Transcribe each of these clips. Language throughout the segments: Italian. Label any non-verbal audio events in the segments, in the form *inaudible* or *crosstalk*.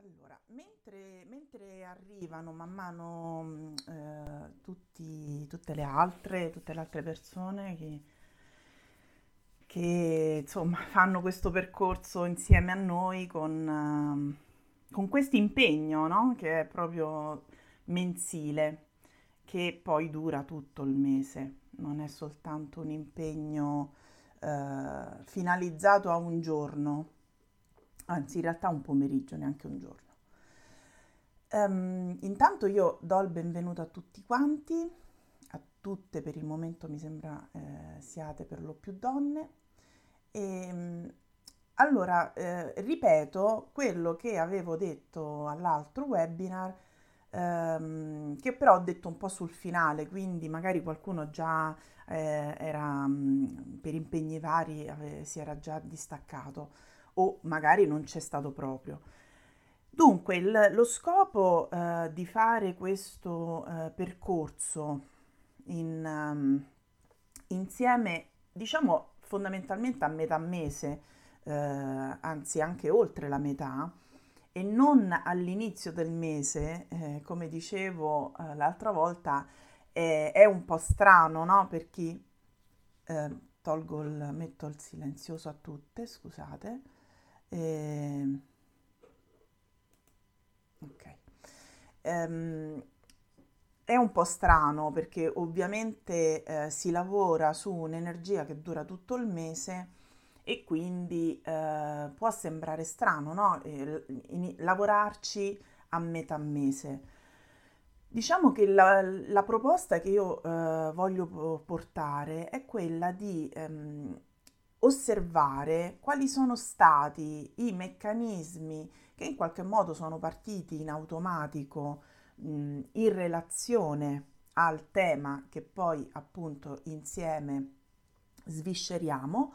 Allora, mentre, mentre arrivano man mano mm, eh, tutti- tutte le altre, tutte le altre persone che, che, insomma fanno questo percorso insieme a noi con, ehm, con questo impegno, no? Che è proprio mensile, che poi dura tutto il mese, non è soltanto un impegno eh, finalizzato a un giorno, anzi in realtà un pomeriggio, neanche un giorno. Ehm, intanto io do il benvenuto a tutti quanti, a tutte per il momento mi sembra eh, siate per lo più donne. E, ehm, allora, eh, ripeto quello che avevo detto all'altro webinar, ehm, che però ho detto un po' sul finale, quindi magari qualcuno già eh, era mh, per impegni vari, ave- si era già distaccato o magari non c'è stato proprio. Dunque, il- lo scopo eh, di fare questo eh, percorso in, ehm, insieme, diciamo fondamentalmente a metà mese, eh, anzi anche oltre la metà, e non all'inizio del mese, eh, come dicevo eh, l'altra volta, è, un po' strano, no? Per chi eh, tolgo il, metto il silenzioso a tutte, scusate. Ehm, ok. Ehm, è un po' strano perché ovviamente eh, si lavora su un'energia che dura tutto il mese e quindi eh, può sembrare strano, no? Eh, in- lavorarci a metà mese. Diciamo che la, la proposta che io eh, voglio po- portare è quella di ehm, osservare quali sono stati i meccanismi che in qualche modo sono partiti in automatico mh, in relazione al tema che poi appunto insieme svisceriamo.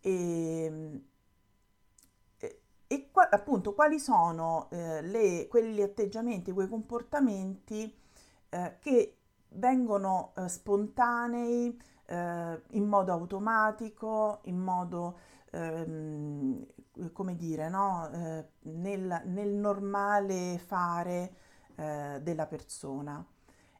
E, e, e qua- appunto quali sono eh, le- quegli atteggiamenti, quei comportamenti eh, che vengono eh, spontanei, eh, in modo automatico, in modo, ehm, come dire, no? Eh, nel, nel normale fare eh, della persona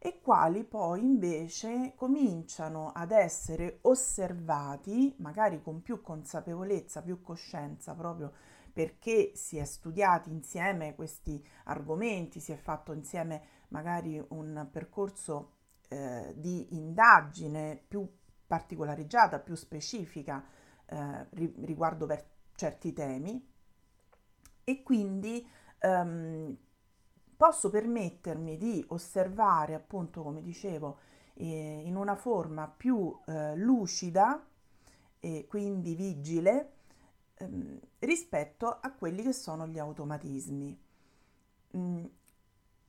e quali poi invece cominciano ad essere osservati, magari con più consapevolezza, più coscienza, proprio perché si è studiati insieme questi argomenti, si è fatto insieme magari un percorso eh, di indagine più particolareggiata, più specifica eh, ri- riguardo per certi temi e quindi ehm, posso permettermi di osservare, appunto, come dicevo, eh, in una forma più eh, lucida e quindi vigile ehm, rispetto a quelli che sono gli automatismi. Mm,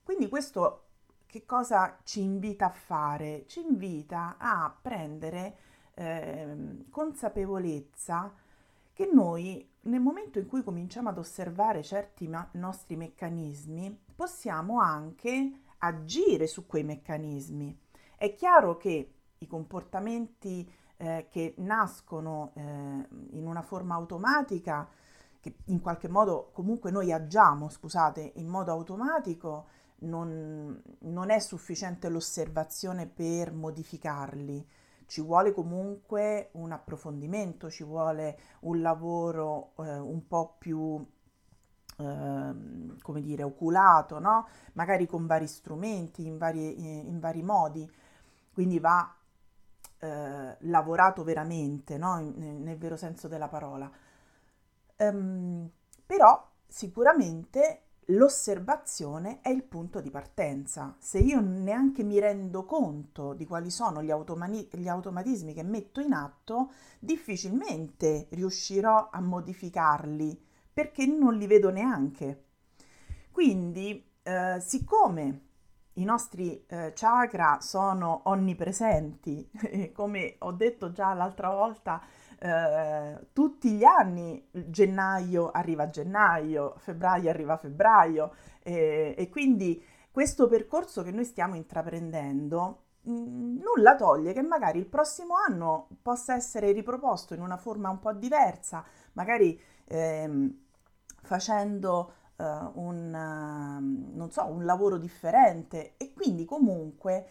quindi questo che cosa ci invita a fare? Ci invita a prendere ehm, consapevolezza che noi nel momento in cui cominciamo ad osservare certi ma- nostri meccanismi, possiamo anche agire su quei meccanismi. È chiaro che i comportamenti eh, che nascono eh, in una forma automatica, che in qualche modo comunque noi agiamo, scusate, in modo automatico, non, non è sufficiente l'osservazione per modificarli ci vuole comunque un approfondimento, ci vuole un lavoro eh, un po' più, eh, come dire, oculato, no? Magari con vari strumenti, in vari, in vari modi. Quindi va eh, lavorato veramente, no? In, nel vero senso della parola. Um, però sicuramente L'osservazione è il punto di partenza. Se io neanche mi rendo conto di quali sono gli, automani- gli automatismi che metto in atto, difficilmente riuscirò a modificarli perché non li vedo neanche. Quindi, eh, siccome i nostri eh, chakra sono onnipresenti, *laughs* come ho detto già l'altra volta, eh, tutti gli anni gennaio arriva gennaio, febbraio arriva febbraio e, e quindi questo percorso che noi stiamo intraprendendo mm, nulla toglie che magari il prossimo anno possa essere riproposto in una forma un po' diversa, magari ehm, facendo uh, un, so, un lavoro differente. E quindi comunque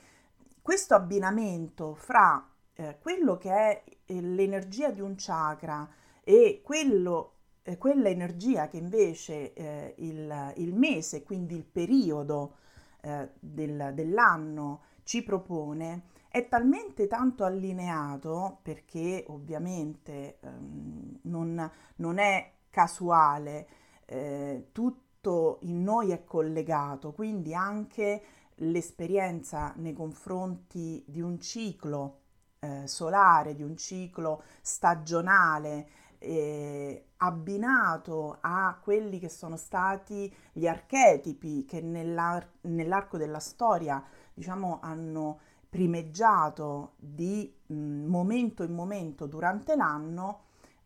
questo abbinamento fra eh, quello che è l'energia di un chakra e quello, eh, quella energia che invece eh, il, il, mese, quindi il periodo eh, del, dell'anno ci propone, è talmente tanto allineato perché ovviamente ehm, non, non, è casuale, eh, tutto in noi è collegato, quindi anche l'esperienza nei confronti di un ciclo eh, solare, di un ciclo stagionale, eh, abbinato a quelli che sono stati gli archetipi che nell'ar- nell'arco della storia, diciamo, hanno primeggiato di mh, momento in momento durante l'anno,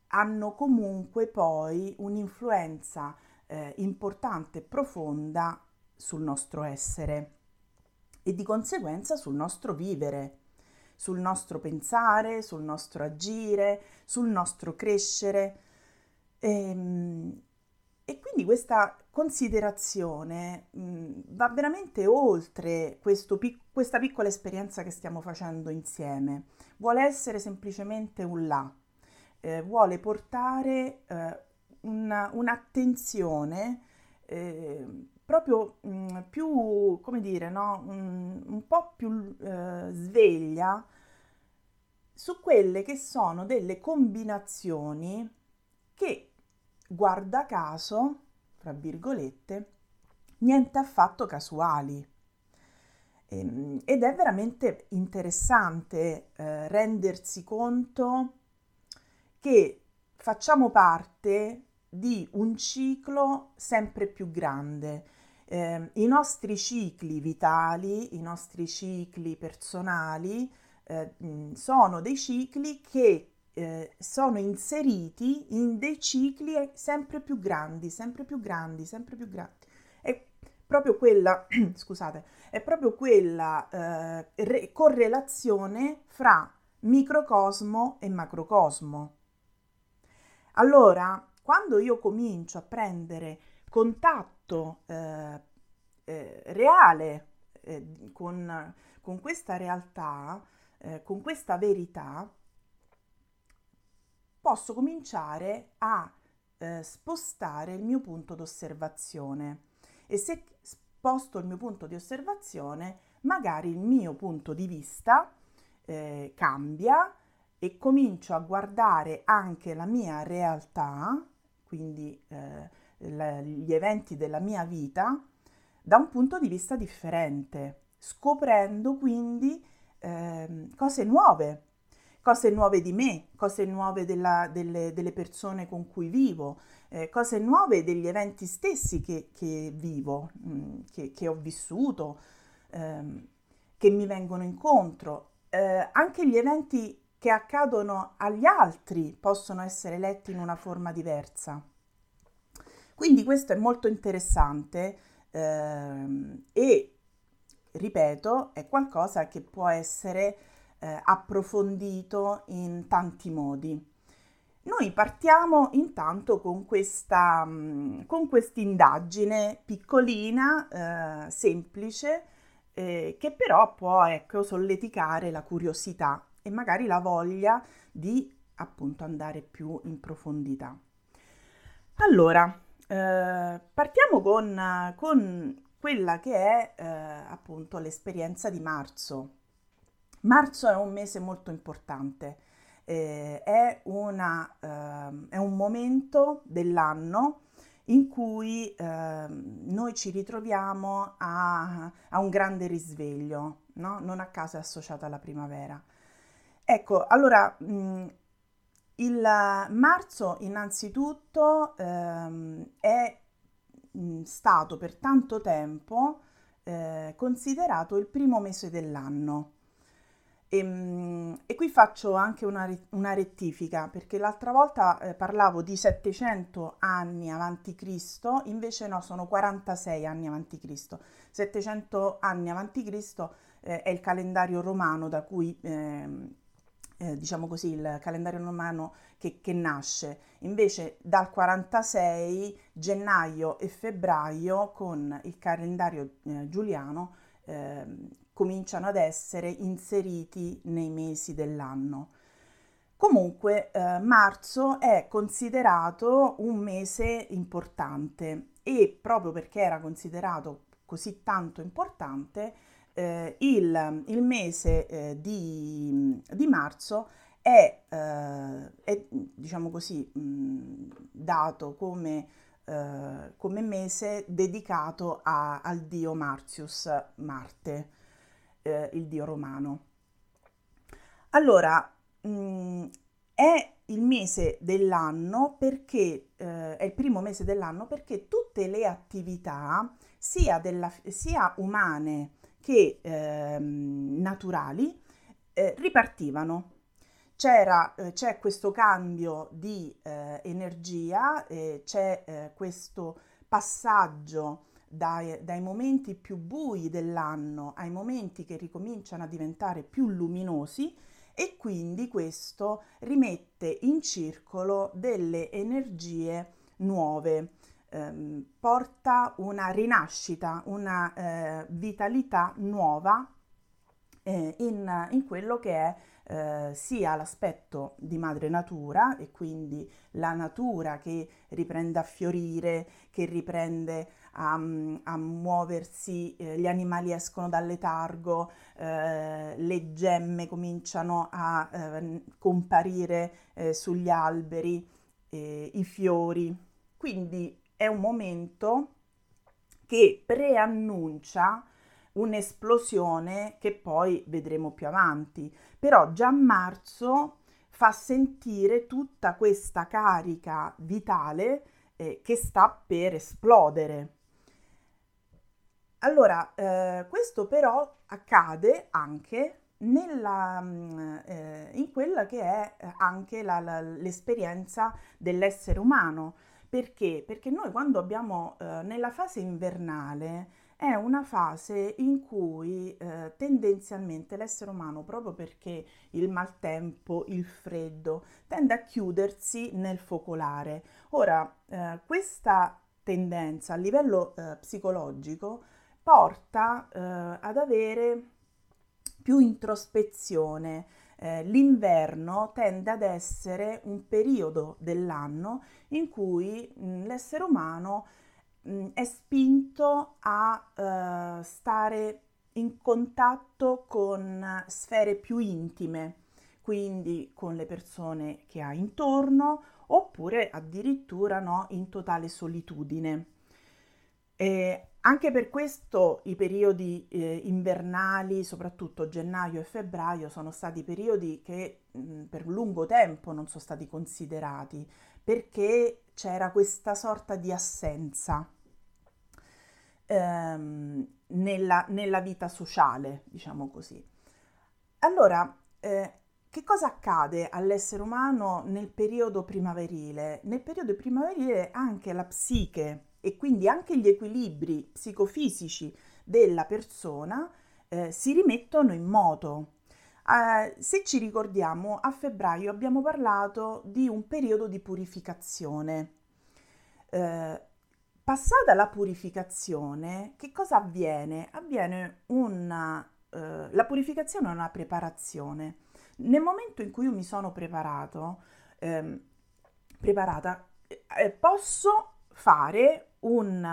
hanno comunque poi un'influenza eh, importante e profonda sul nostro essere e di conseguenza sul nostro vivere sul nostro pensare, sul nostro agire, sul nostro crescere. E, ehm, e quindi questa considerazione mh, va veramente oltre pic- questa piccola esperienza che stiamo facendo insieme. Vuole essere semplicemente un là, eh, vuole portare eh, una, un'attenzione eh, proprio mh, mm, più, come dire, no? un, un po' più eh, sveglia su quelle che sono delle combinazioni che, guarda caso, fra virgolette, niente affatto casuali. Ehm, ed è veramente interessante eh, rendersi conto che facciamo parte di un ciclo sempre più grande eh, i nostri cicli vitali, i nostri cicli personali eh, sono dei cicli che eh, sono inseriti in dei cicli sempre più grandi, sempre più grandi, sempre più grandi. È proprio quella, *clears throat* scusate, è proprio quella eh, re- correlazione fra microcosmo e macrocosmo. Allora, quando io comincio a prendere contatto eh, eh, reale eh, con, con, questa realtà, eh, con questa verità, posso cominciare a eh, spostare il mio punto d'osservazione. E se sposto il mio punto di osservazione, magari il mio punto di vista eh, cambia e comincio a guardare anche la mia realtà, quindi eh, gli eventi della mia vita da un punto di vista differente, scoprendo quindi eh, cose nuove, cose nuove di me, cose nuove della, delle, delle, persone con cui vivo, eh, cose nuove degli eventi stessi che, che vivo, mh, mm, che, che, ho vissuto, ehm, che mi vengono incontro. Eh, anche gli eventi che accadono agli altri possono essere letti in una forma diversa. Quindi questo è molto interessante ehm, e, ripeto, è qualcosa che può essere eh, approfondito in tanti modi. Noi partiamo intanto con questa mm, con indagine piccolina, eh, semplice, eh, che però può ecco, solleticare la curiosità e magari la voglia di appunto andare più in profondità. Allora, eh, partiamo con, con, quella che è eh, appunto l'esperienza di marzo. Marzo è un mese molto importante, eh, è, una, ehm, è, un momento dell'anno in cui ehm, noi ci ritroviamo a, a un grande risveglio, no? non a caso è associata alla primavera. Ecco, allora mh, il marzo innanzitutto ehm, è stato per tanto tempo eh, considerato il primo mese dell'anno. E, ehm, e, qui faccio anche una, una rettifica perché l'altra volta eh, parlavo di 700 anni avanti Cristo, invece no, sono 46 anni avanti Cristo. 700 anni avanti Cristo eh, è il calendario romano da cui eh, diciamo così, il calendario romano che, che, nasce. Invece dal 46 gennaio e febbraio con il calendario eh, giuliano eh, cominciano ad essere inseriti nei mesi dell'anno. Comunque eh, marzo è considerato un mese importante e proprio perché era considerato così tanto importante, eh, il, il, mese eh, di, di, marzo è, eh, è diciamo così, mh, dato come, eh, come, mese dedicato a, al dio Martius, Marte, eh, il dio romano. Allora, mh, è il mese dell'anno perché eh, è il primo mese dell'anno perché tutte le attività sia, della, sia umane che eh, naturali eh, ripartivano. C'era, eh, c'è questo cambio di eh, energia, c'è eh, questo passaggio dai, dai, momenti più bui dell'anno ai momenti che ricominciano a diventare più luminosi e quindi questo rimette in circolo delle energie nuove, ehm, porta una rinascita, una eh, vitalità nuova eh, in, in, quello che è eh, sia l'aspetto di madre natura e quindi la natura che riprende a fiorire, che riprende a, a muoversi, eh, gli animali escono dal letargo, eh, le gemme cominciano a eh, comparire eh, sugli alberi, eh, i fiori. Quindi è un momento che preannuncia un'esplosione che poi vedremo più avanti. Però già marzo fa sentire tutta questa carica vitale eh, che sta per esplodere. Allora, eh, questo però accade anche nella, mm, eh, in quella che è eh, anche la, la, l'esperienza dell'essere umano. Perché? Perché noi quando abbiamo eh, nella fase invernale è una fase in cui eh, tendenzialmente l'essere umano, proprio perché il maltempo, il freddo, tende a chiudersi nel focolare. Ora, eh, questa tendenza a livello eh, psicologico porta eh, ad avere più introspezione. Eh, l'inverno tende ad essere un periodo dell'anno in cui mh, l'essere umano mh, è spinto a uh, stare in contatto con sfere più intime, quindi con le persone che ha intorno oppure addirittura no, in totale solitudine. E anche per questo i periodi eh, invernali, soprattutto gennaio e febbraio, sono stati periodi che mh, per lungo tempo non sono stati considerati perché c'era questa sorta di assenza ehm, nella, nella, vita sociale, diciamo così. Allora, eh, che cosa accade all'essere umano nel periodo primaverile? Nel periodo primaverile anche la psiche e quindi anche gli equilibri psicofisici della persona eh, si rimettono in moto. Eh, se ci ricordiamo, a febbraio abbiamo parlato di un periodo di purificazione. Eh, passata la purificazione, che cosa avviene? Avviene una... Eh, la purificazione è una preparazione. Nel momento in cui io mi sono preparato, ehm, preparata, eh, posso fare un,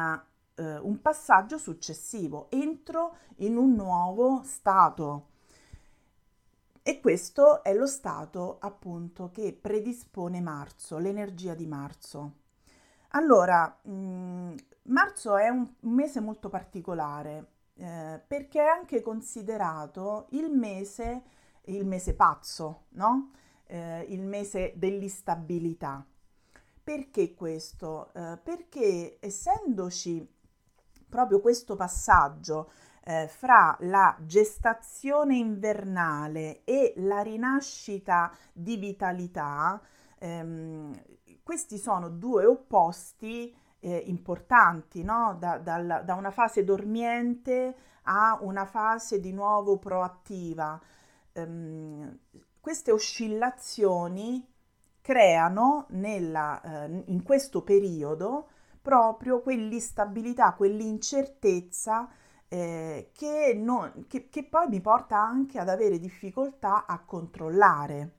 eh, un passaggio successivo, entro in un nuovo stato. E questo è lo stato appunto che predispone marzo, l'energia di marzo. Allora, mh, mm, marzo è un mese molto particolare eh, perché è anche considerato il mese, il mese pazzo, no? Eh, il mese dell'instabilità. Perché questo? Eh, perché essendoci proprio questo passaggio eh, fra la gestazione invernale e la rinascita di vitalità, ehm, questi sono due opposti eh, importanti, no? da, da, da, una fase dormiente a una fase di nuovo proattiva. Ehm, queste oscillazioni creano nella, eh, in questo periodo proprio quell'instabilità, quell'incertezza eh, che, non, che, che poi mi porta anche ad avere difficoltà a controllare.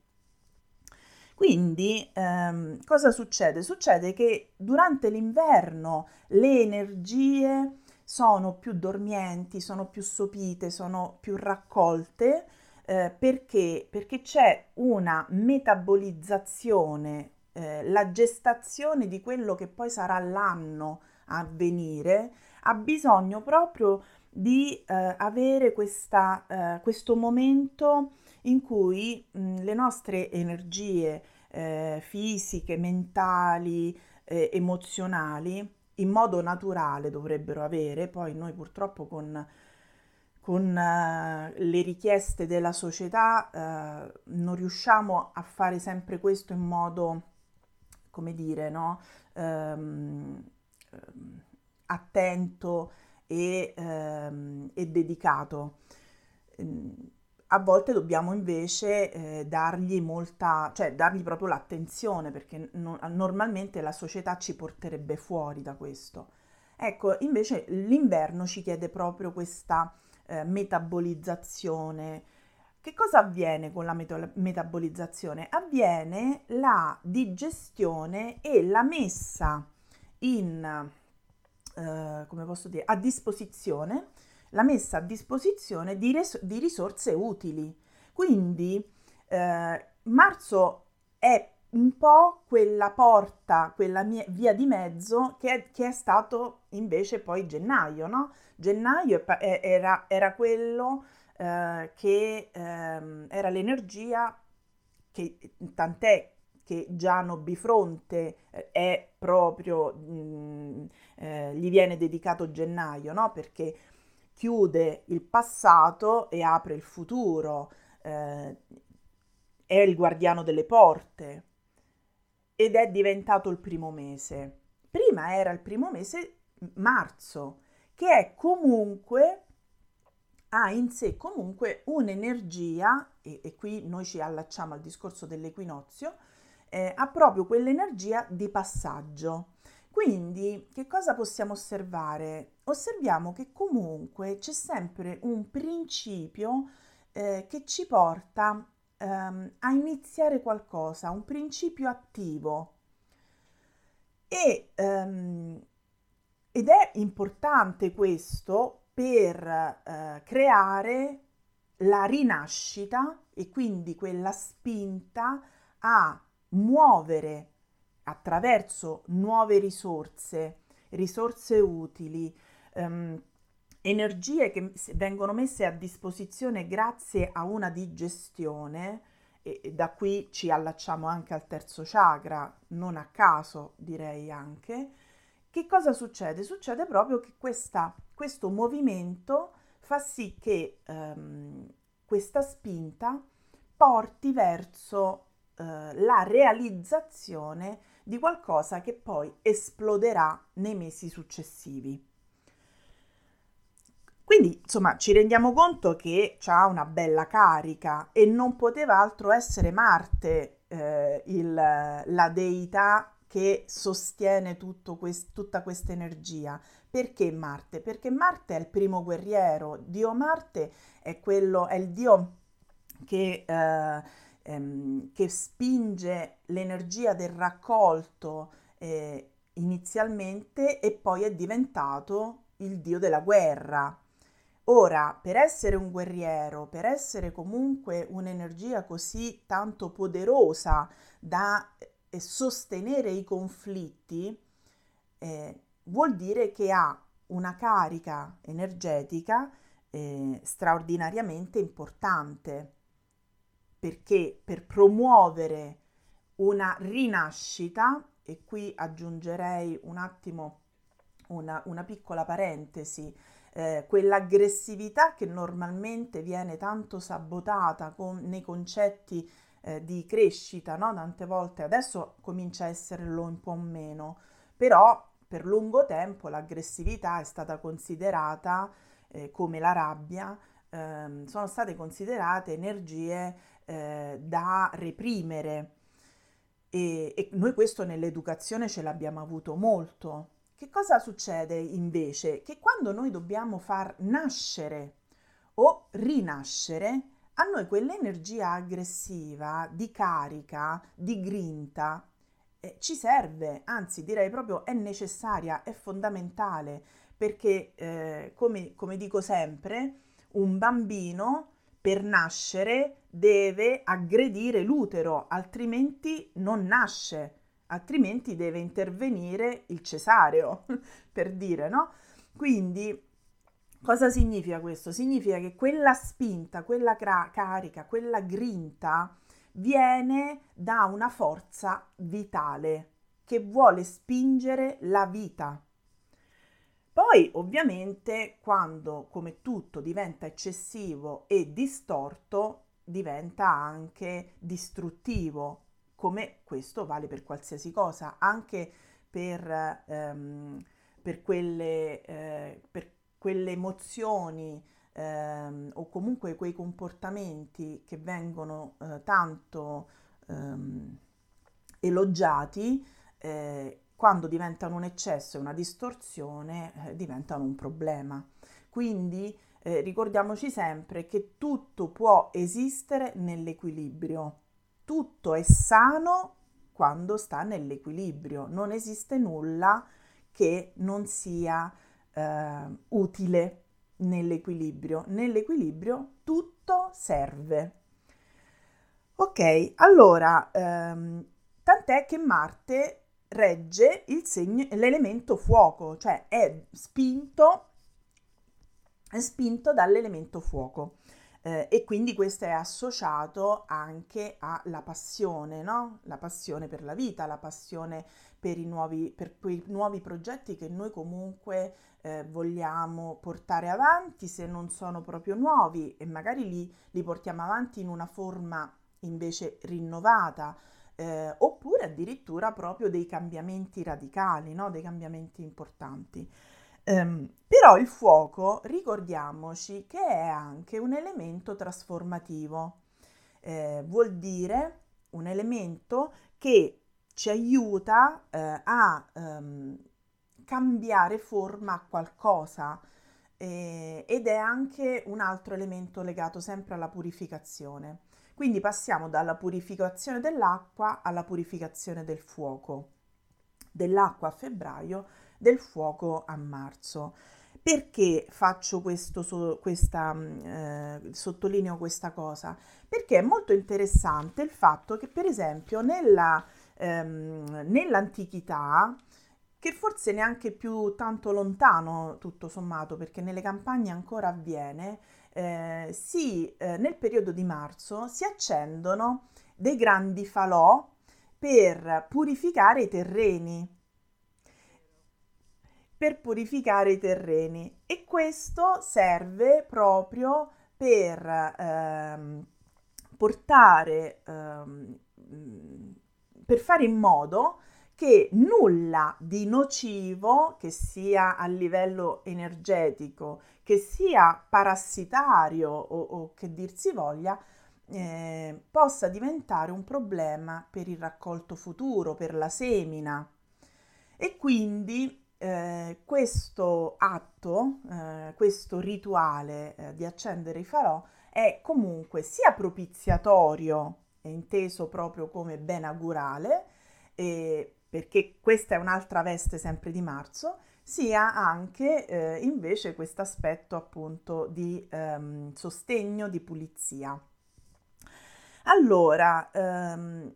Quindi ehm, cosa succede? Succede che durante l'inverno le energie sono più dormienti, sono più sopite, sono più raccolte eh, perché? Perché c'è una metabolizzazione, eh, la gestazione di quello che poi sarà l'anno a venire, ha bisogno proprio di eh, avere questa, eh, questo momento in cui mh, le nostre energie eh, fisiche, mentali, emozionali, in modo naturale dovrebbero avere, poi noi purtroppo con con eh, le richieste della società eh, non riusciamo a fare sempre questo in modo, come dire, no? ehm, ehm attento e, ehm, e dedicato. A volte dobbiamo invece eh, dargli molta, cioè dargli proprio l'attenzione perché no, normalmente la società ci porterebbe fuori da questo. Ecco, invece l'inverno ci chiede proprio questa eh, metabolizzazione. Che cosa avviene con la meto- metabolizzazione? Avviene la digestione e la messa in, eh, come posso dire, a disposizione, la messa a disposizione di, res- di risorse utili. Quindi eh, marzo è un po' quella porta, quella via di mezzo che è, che è, stato invece poi gennaio, no? Gennaio era, era quello eh, che eh, era l'energia che tant'è che Giano Bifronte eh, è proprio, mh, mm, eh, gli viene dedicato gennaio, no? Perché chiude il passato e apre il futuro, eh, è il guardiano delle porte ed è diventato il primo mese. Prima era il primo mese marzo, che è comunque ha in sé comunque un'energia, e, e, qui noi ci allacciamo al discorso dell'equinozio, eh, ha proprio quell'energia di passaggio. Quindi che cosa possiamo osservare? Osserviamo che comunque c'è sempre un principio eh, che ci porta ehm, a iniziare qualcosa, un principio attivo. E, ehm, ed è importante questo per eh, creare la rinascita e quindi quella spinta a muovere attraverso nuove risorse, risorse utili, ehm, energie che vengono messe a disposizione grazie a una digestione, e, da qui ci allacciamo anche al terzo chakra, non a caso direi anche, che cosa succede? Succede proprio che questa, questo movimento fa sì che ehm, questa spinta porti verso eh, la realizzazione di qualcosa che poi esploderà nei mesi successivi. Quindi, insomma, ci rendiamo conto che ha una bella carica e non poteva altro essere Marte, eh, il, la deità che sostiene quest, tutta questa energia. Perché Marte? Perché Marte è il primo guerriero. Dio Marte è, quello, è il dio che, eh, ehm, che spinge l'energia del raccolto eh, inizialmente e poi è diventato il dio della guerra Ora, per essere un guerriero, per essere comunque un'energia così tanto poderosa da eh, sostenere i conflitti, eh, vuol dire che ha una carica energetica eh, straordinariamente importante, perché per promuovere una rinascita, e qui aggiungerei un attimo una, una piccola parentesi, eh, quell'aggressività che normalmente viene tanto sabotata con, nei concetti eh, di crescita, no? tante volte adesso comincia a esserlo un po' meno, però per lungo tempo l'aggressività è stata considerata eh, come la rabbia, ehm, sono state considerate energie eh, da reprimere. E, e noi questo nell'educazione ce l'abbiamo avuto molto. Che cosa succede invece? Che quando noi dobbiamo far nascere o rinascere, a noi quell'energia aggressiva, di carica, di grinta, eh, ci serve, anzi direi proprio è necessaria, è fondamentale, perché eh, come, come dico sempre, un bambino per nascere deve aggredire l'utero, altrimenti non nasce, altrimenti deve intervenire il cesareo, *laughs* per dire, no? Quindi cosa significa questo? Significa che quella spinta, quella cra- carica, quella grinta viene da una forza vitale che vuole spingere la vita. Poi ovviamente quando come tutto diventa eccessivo e distorto diventa anche distruttivo, come questo vale per qualsiasi cosa, anche per, ehm, per, quelle, eh, per quelle emozioni ehm, o comunque quei comportamenti che vengono eh, tanto ehm, elogiati, eh, quando diventano un eccesso e una distorsione, eh, diventano un problema. Quindi eh, ricordiamoci sempre che tutto può esistere nell'equilibrio, tutto è sano quando sta nell'equilibrio, non esiste nulla che non sia eh, utile nell'equilibrio. Nell'equilibrio tutto serve. Ok, allora, ehm, tant'è che Marte regge segno, l'elemento fuoco, cioè è spinto, è spinto dall'elemento fuoco. Eh, e quindi questo è associato anche alla passione, no? La passione per la vita, la passione per, i nuovi, per quei nuovi progetti che noi comunque eh, vogliamo portare avanti, se non sono proprio nuovi e magari li, li portiamo avanti in una forma invece rinnovata, eh, oppure addirittura proprio dei cambiamenti radicali, no? dei cambiamenti importanti. Um, però il fuoco, ricordiamoci che è anche un elemento trasformativo, eh, vuol dire un elemento che ci aiuta eh, a um, cambiare forma a qualcosa eh, ed è anche un altro elemento legato sempre alla purificazione. Quindi passiamo dalla purificazione dell'acqua alla purificazione del fuoco, dell'acqua a febbraio del fuoco a marzo. Perché faccio questo, so, questa, mm, eh, sottolineo questa cosa? Perché è molto interessante il fatto che, per esempio, nella, ehm, nell'antichità, che forse neanche più tanto lontano, tutto sommato, perché nelle campagne ancora avviene, eh, si, eh, nel periodo di marzo si accendono dei grandi falò per purificare i terreni per purificare i terreni e questo serve proprio per ehm, portare ehm, per fare in modo che nulla di nocivo, che sia a livello energetico, che sia parassitario o, o che dir si voglia, eh, possa diventare un problema per il raccolto futuro, per la semina. E quindi eh, questo atto, eh, questo rituale eh, di accendere i farò è comunque sia propiziatorio, inteso proprio come ben augurale, perché questa è un'altra veste sempre di marzo, sia anche eh, invece questo aspetto appunto di ehm, sostegno, di pulizia. Allora, ehm,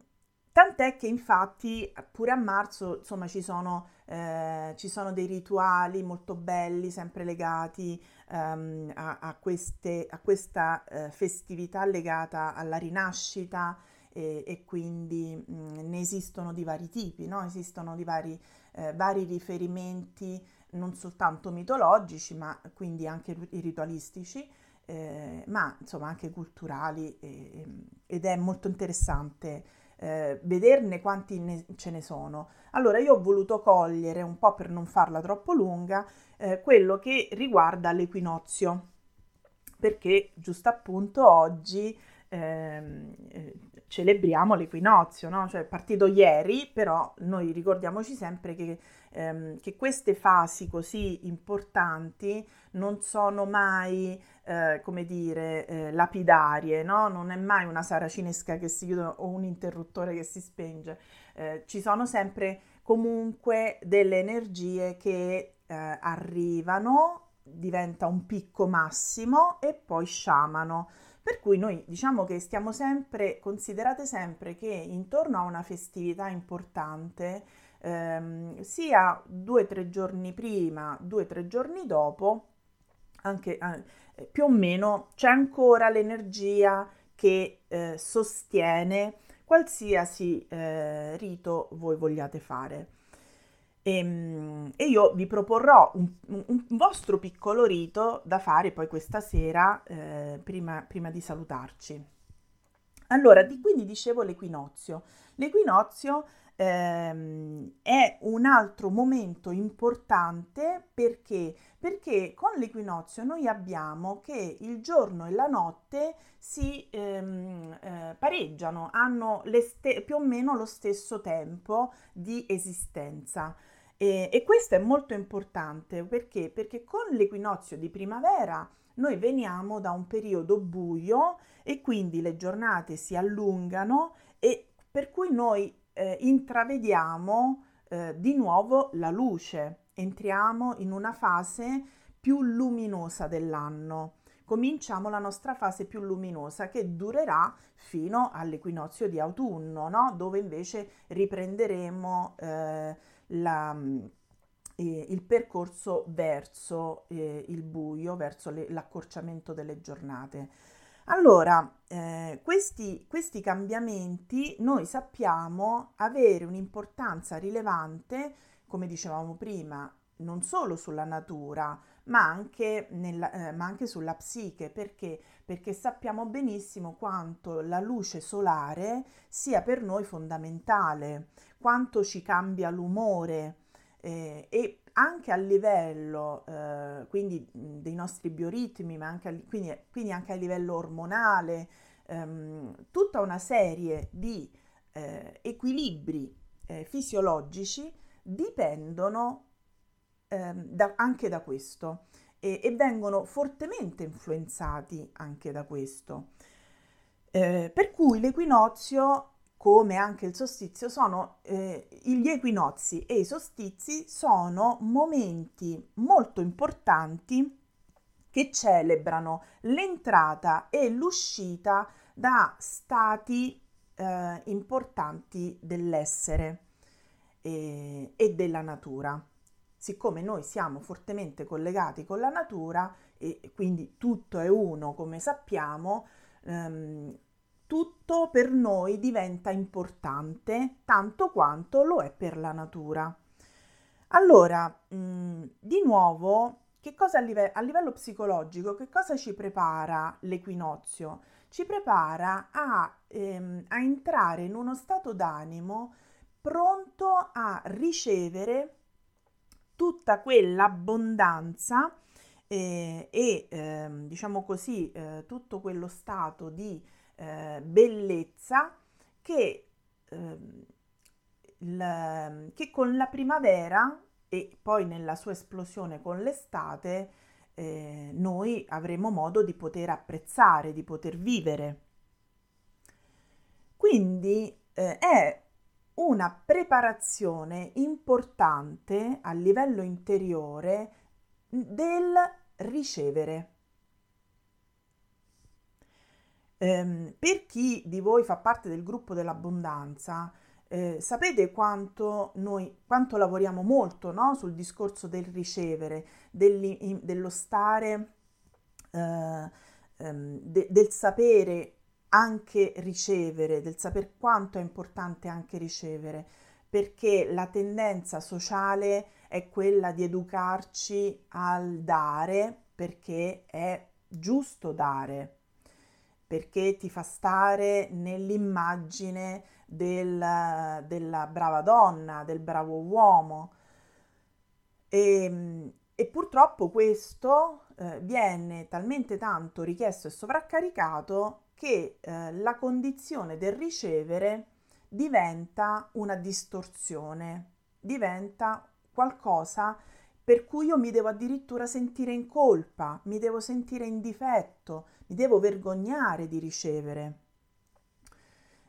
Tant'è che infatti pure a marzo insomma ci sono, eh, ci sono dei rituali molto belli, sempre legati um, a, a, queste, a, questa eh, festività legata alla rinascita e, e quindi mh, mm, ne esistono di vari tipi, no? esistono di vari, eh, vari riferimenti non soltanto mitologici ma quindi anche ritualistici. Eh, ma insomma anche culturali e, ed è molto interessante eh, vederne quanti ne, ce ne sono. Allora io ho voluto cogliere, un po' per non farla troppo lunga, eh, quello che riguarda l'equinozio, perché giusto appunto oggi ehm, eh, celebriamo l'equinozio, no? Cioè partito ieri, però noi ricordiamoci sempre che, ehm, che queste fasi così importanti non sono mai, eh, come dire, eh, lapidarie, no? Non è mai una saracinesca che si chiude o un interruttore che si spenge. Eh, ci sono sempre comunque delle energie che eh, arrivano, diventa un picco massimo e poi sciamano. Per cui noi diciamo che stiamo sempre, considerate sempre che intorno a una festività importante, ehm, sia due o tre giorni prima, due o tre giorni dopo, anche eh, più o meno c'è ancora l'energia che eh, sostiene qualsiasi eh, rito voi vogliate fare. E, ehm, e, io vi proporrò un, un, vostro piccolo rito da fare poi questa sera eh, prima, prima, di salutarci. Allora, di, quindi dicevo l'equinozio. L'equinozio ehm, è un altro momento importante perché? perché con l'equinozio noi abbiamo che il giorno e la notte si ehm, eh, pareggiano, hanno ste- più o meno lo stesso tempo di esistenza. E, e questo è molto importante perché? Perché con l'equinozio di primavera noi veniamo da un periodo buio e quindi le giornate si allungano e per cui noi eh, intravediamo eh, di nuovo la luce, entriamo in una fase più luminosa dell'anno. Cominciamo la nostra fase più luminosa che durerà fino all'equinozio di autunno, no? dove invece riprenderemo eh, la, eh, il percorso verso eh, il buio, verso le, l'accorciamento delle giornate. Allora, eh, questi, questi cambiamenti noi sappiamo avere un'importanza rilevante, come dicevamo prima, non solo sulla natura, ma anche, nella, eh, ma anche sulla psiche, perché? Perché sappiamo benissimo quanto la luce solare sia per noi fondamentale, quanto ci cambia l'umore eh, e anche a livello eh, quindi dei nostri bioritmi, ma anche a, quindi, quindi anche a livello ormonale, ehm, tutta una serie di eh, equilibri eh, fisiologici dipendono ehm, da, anche da questo e, e, vengono fortemente influenzati anche da questo. Eh, per cui l'equinozio come anche il solstizio, sono eh, gli equinozi e i solstizi sono momenti molto importanti che celebrano l'entrata e l'uscita da stati eh, importanti dell'essere e, e della natura. Siccome noi siamo fortemente collegati con la natura e quindi tutto è uno, come sappiamo, ehm, tutto per noi diventa importante tanto quanto lo è per la natura. Allora, mh, mm, di nuovo, che cosa a, live- a livello psicologico, che cosa ci prepara l'equinozio? Ci prepara a, ehm, a entrare in uno stato d'animo pronto a ricevere tutta quell'abbondanza eh, e, eh, diciamo così, eh, tutto quello stato di eh, bellezza che, eh, l, che con la primavera e poi nella sua esplosione con l'estate eh, noi avremo modo di poter apprezzare, di poter vivere. Quindi eh, è una preparazione importante a livello interiore del ricevere. Ehm, per chi di voi fa parte del gruppo dell'abbondanza, eh, sapete quanto noi quanto lavoriamo molto no? sul discorso del ricevere, dello stare, eh, ehm, de, del sapere anche ricevere, del sapere quanto è importante anche ricevere, perché la tendenza sociale è quella di educarci al dare perché è giusto dare perché ti fa stare nell'immagine del, della brava donna, del bravo uomo. E, e purtroppo questo eh, viene talmente tanto richiesto e sovraccaricato che eh, la condizione del ricevere diventa una distorsione, diventa qualcosa per cui io mi devo addirittura sentire in colpa, mi devo sentire in difetto, mi devo vergognare di ricevere.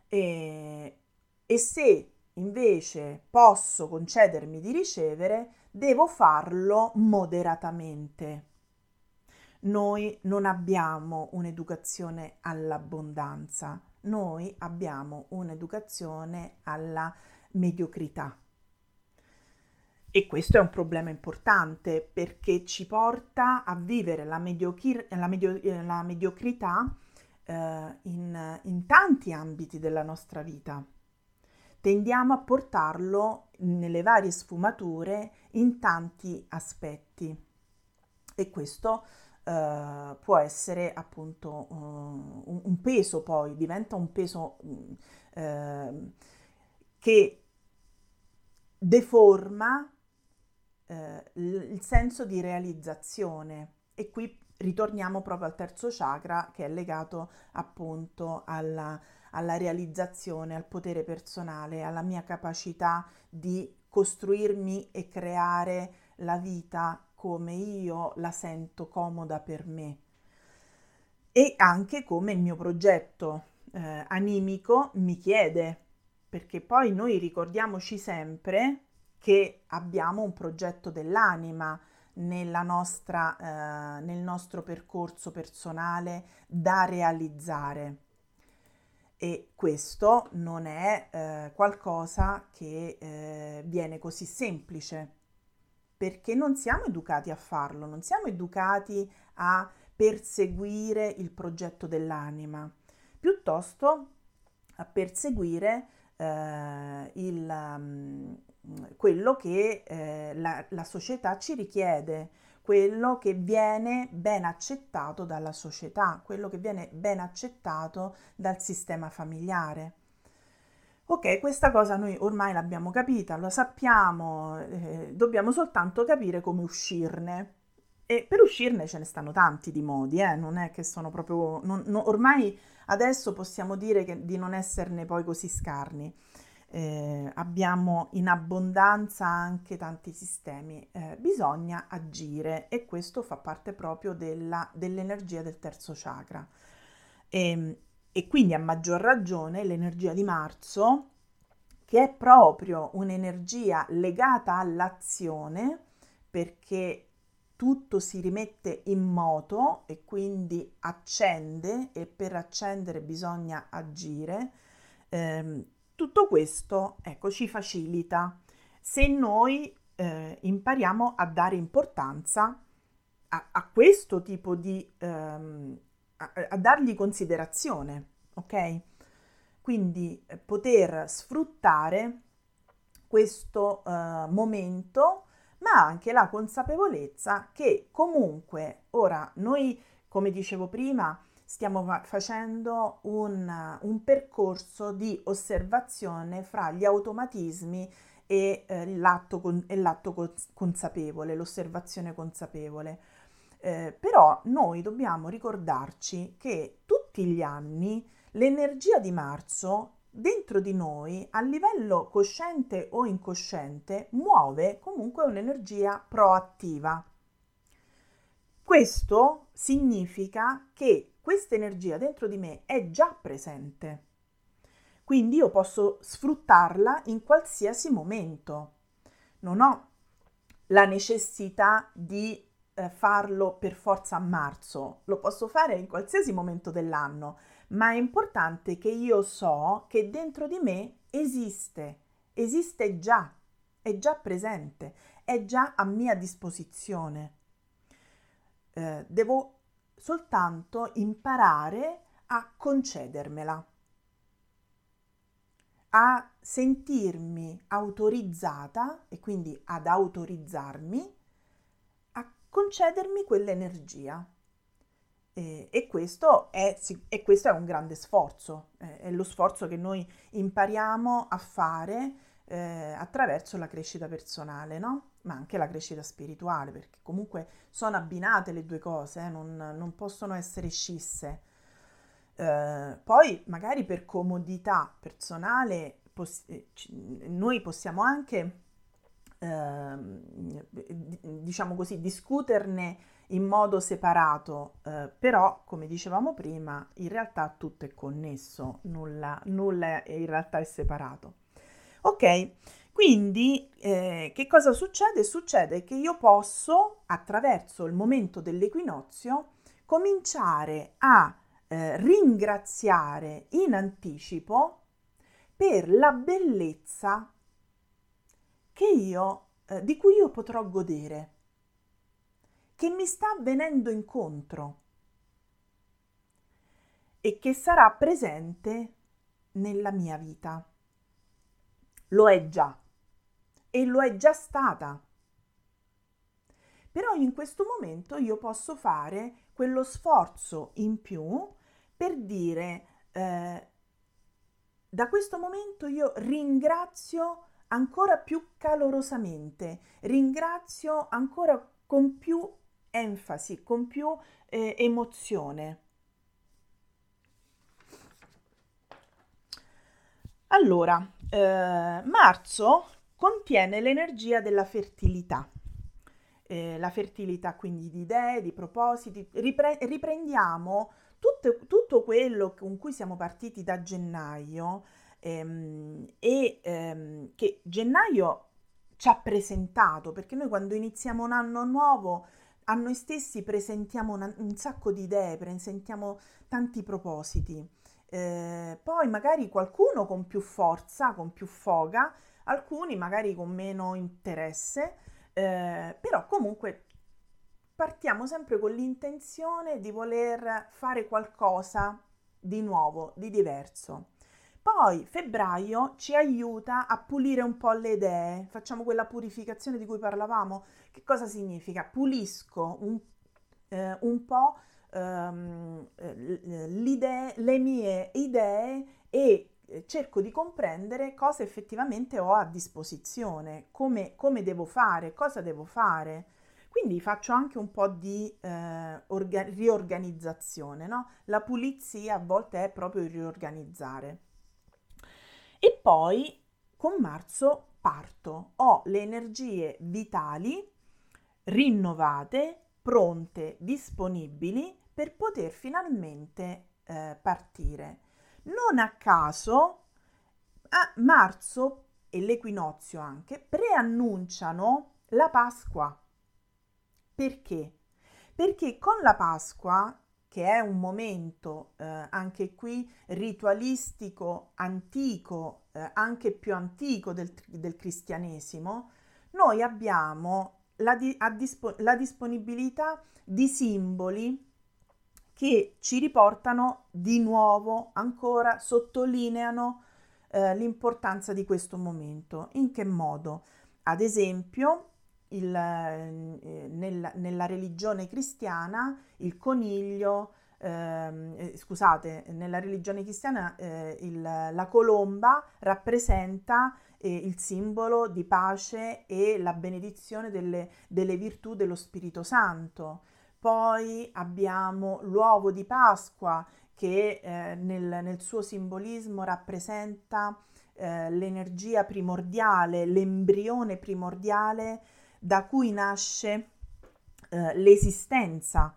E, e se invece posso concedermi di ricevere, devo farlo moderatamente. Noi non abbiamo un'educazione all'abbondanza, noi abbiamo un'educazione alla mediocrità. E questo è un problema importante perché ci porta a vivere la, mediocri- la, medio- la mediocrità eh, in, in tanti ambiti della nostra vita. Tendiamo a portarlo nelle varie sfumature in tanti aspetti e questo Uh, può essere appunto uh, un, peso poi, diventa un peso uh, che deforma il senso di realizzazione. E qui ritorniamo proprio al terzo chakra che è legato appunto alla, alla realizzazione, al potere personale, alla mia capacità di costruirmi e creare la vita come io la sento comoda per me e anche come il mio progetto eh, animico mi chiede, perché poi noi ricordiamoci sempre che abbiamo un progetto dell'anima nella nostra, eh, nel nostro percorso personale da realizzare. E questo non è eh, qualcosa che eh, viene così semplice perché non siamo educati a farlo, non siamo educati a perseguire il progetto dell'anima, piuttosto a perseguire eh, il, um, quello che eh, la, la società ci richiede, quello che viene ben accettato dalla società, quello che viene ben accettato dal sistema familiare. Ok, questa cosa noi ormai l'abbiamo capita, lo sappiamo, eh, dobbiamo soltanto capire come uscirne. E per uscirne ce ne stanno tanti di modi, eh? non è che sono proprio... Non, no, ormai adesso possiamo dire che, di non esserne poi così scarni. Eh, abbiamo in abbondanza anche tanti sistemi, eh, bisogna agire e questo fa parte proprio della, dell'energia del terzo chakra. E, ehm, e quindi a maggior ragione l'energia di marzo, che è proprio un'energia legata all'azione, perché tutto si rimette in moto e quindi accende e per accendere bisogna agire. Eh, tutto questo ecco, ci facilita se noi eh, impariamo a dare importanza a, a questo tipo di ehm, a, a dargli considerazione, ok? Quindi eh, poter sfruttare questo eh, momento, ma anche la consapevolezza che comunque ora noi, come dicevo prima, stiamo fa- facendo un, un, percorso di osservazione fra gli automatismi e, eh, l'atto, con- e l'atto consapevole, l'osservazione consapevole. Eh, però noi dobbiamo ricordarci che tutti gli anni l'energia di marzo dentro di noi a livello cosciente o incosciente muove comunque un'energia proattiva. Questo significa che questa energia dentro di me è già presente. Quindi io posso sfruttarla in qualsiasi momento. Non ho la necessità di eh, farlo per forza a marzo, lo posso fare in qualsiasi momento dell'anno, ma è importante che io so che dentro di me esiste, esiste già, è già presente, è già a mia disposizione. Eh, devo soltanto imparare a concedermela, a sentirmi autorizzata e quindi ad autorizzarmi concedermi quell'energia. E, e, questo è, e, questo è, un grande sforzo, è lo sforzo che noi impariamo a fare eh, attraverso la crescita personale, no? ma anche la crescita spirituale, perché comunque sono abbinate le due cose, eh, non, non, possono essere scisse. eh, poi magari per comodità personale poss- eh, noi possiamo anche, eh, diciamo così, discuterne in modo separato, eh, però come dicevamo prima, in realtà tutto è connesso, nulla, nulla in realtà è separato. Ok, quindi eh, che cosa succede? Succede che io posso, attraverso il momento dell'equinozio, cominciare a eh, ringraziare in anticipo per la bellezza io, eh, di cui io potrò godere, che mi sta venendo incontro e che sarà presente nella mia vita. Lo è già e lo è già stata. Però in questo momento io posso fare quello sforzo in più per dire eh, da questo momento io ringrazio ancora più calorosamente, ringrazio ancora con più enfasi, con più eh, emozione. Allora, eh, marzo contiene l'energia della fertilità. Eh, la fertilità quindi di idee, di propositi, Ripre- riprendiamo tutto, tutto, quello con cui siamo partiti da gennaio ehm, e ehm, che gennaio ci ha presentato, perché noi quando iniziamo un anno nuovo a noi stessi presentiamo una, un sacco di idee, presentiamo tanti propositi. Eh, poi magari qualcuno con più forza, con più foga, alcuni magari con meno interesse, eh, però comunque partiamo sempre con l'intenzione di voler fare qualcosa di nuovo, di diverso. Poi febbraio ci aiuta a pulire un po' le idee, facciamo quella purificazione di cui parlavamo. Che cosa significa? Pulisco un, eh, un po' ehm, le mie idee e eh, cerco di comprendere cosa effettivamente ho a disposizione, come, come devo fare, cosa devo fare. Quindi faccio anche un po' di eh, orga- riorganizzazione, no? La pulizia a volte è proprio riorganizzare. E poi con marzo parto, ho le energie vitali rinnovate, pronte, disponibili per poter finalmente eh, partire. Non a caso, a marzo e l'equinozio anche preannunciano la Pasqua. Perché? Perché con la Pasqua, che è un momento eh, anche qui ritualistico, antico, eh, anche più antico del, del cristianesimo, noi abbiamo la, di, dispo, la disponibilità di simboli che ci riportano di nuovo, ancora sottolineano eh, l'importanza di questo momento. In che modo? Ad esempio, il, eh, nel, nella religione cristiana il coniglio, ehm, eh, scusate, nella religione cristiana eh, il, la colomba rappresenta eh, il simbolo di pace e la benedizione delle, delle virtù dello Spirito Santo. Poi abbiamo l'uovo di Pasqua che eh, nel, nel, suo simbolismo rappresenta eh, l'energia primordiale, l'embrione primordiale da cui nasce eh, l'esistenza.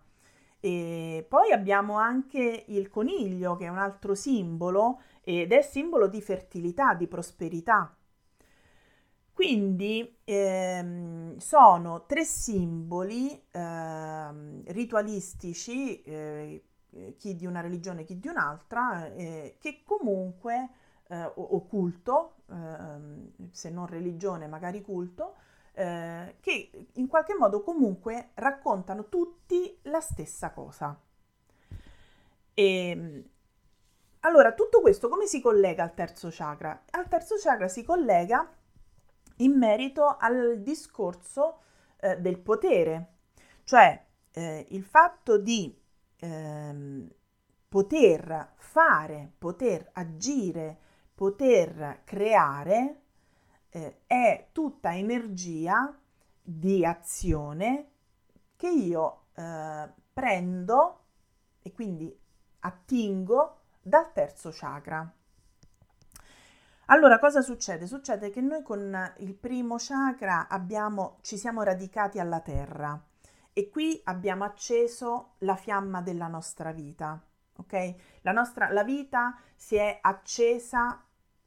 E poi abbiamo anche il coniglio, che è un altro simbolo, ed è simbolo di fertilità, di prosperità. Quindi ehm, sono tre simboli ehm, ritualistici, eh, chi di una religione, chi di un'altra, eh, che comunque, eh, o, culto, ehm, se non religione, magari culto, eh, che in qualche modo comunque raccontano tutti la stessa cosa. E, ehm, allora, tutto questo come si collega al terzo chakra? Al terzo chakra si collega in merito al discorso eh, del potere, cioè eh, il fatto di ehm, poter fare, poter agire, poter creare eh, è tutta energia di azione che io eh, prendo e quindi attingo dal terzo chakra. Allora, cosa succede? Succede che noi con il primo chakra abbiamo, ci siamo radicati alla terra e qui abbiamo acceso la fiamma della nostra vita, ok? La nostra la vita si è accesa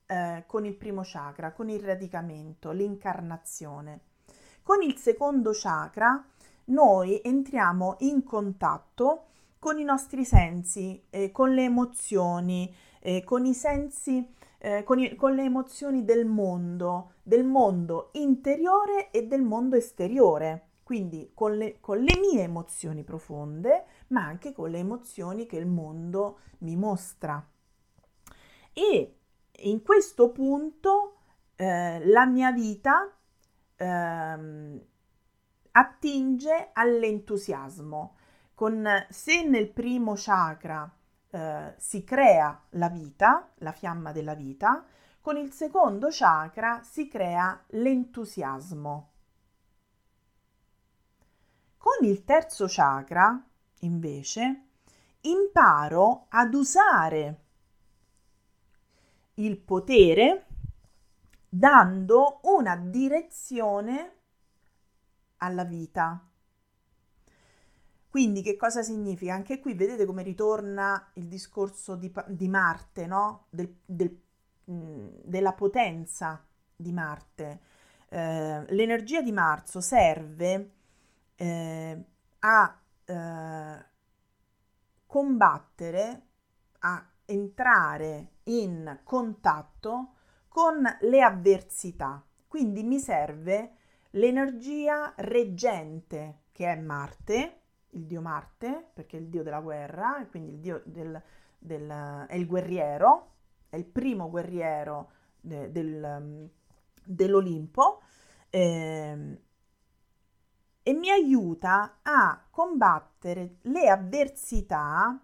eh, con il primo chakra, con il radicamento, l'incarnazione. Con il secondo chakra noi entriamo in contatto con i nostri sensi, eh, con le emozioni, eh, con i sensi, eh, con, i, con le emozioni del mondo, del mondo interiore e del mondo esteriore. Quindi con le, con le mie emozioni profonde, ma anche con le emozioni che il mondo mi mostra. E in questo punto eh, la mia vita ehm, attinge all'entusiasmo. Con, se nel primo chakra eh, si crea la vita, la fiamma della vita, con il secondo chakra si crea l'entusiasmo. Con il terzo chakra, invece, imparo ad usare il potere dando una direzione alla vita. Quindi che cosa significa? Anche qui vedete come ritorna il discorso di, di Marte, no? del, del, della potenza di Marte. Eh, l'energia di marzo serve eh, a eh, combattere, a entrare in contatto con le avversità. Quindi mi serve l'energia reggente che è Marte, il dio Marte, perché è il dio della guerra, e quindi il dio del, del, è il guerriero, è il primo guerriero de, del, dell'Olimpo, eh, e mi aiuta a combattere le avversità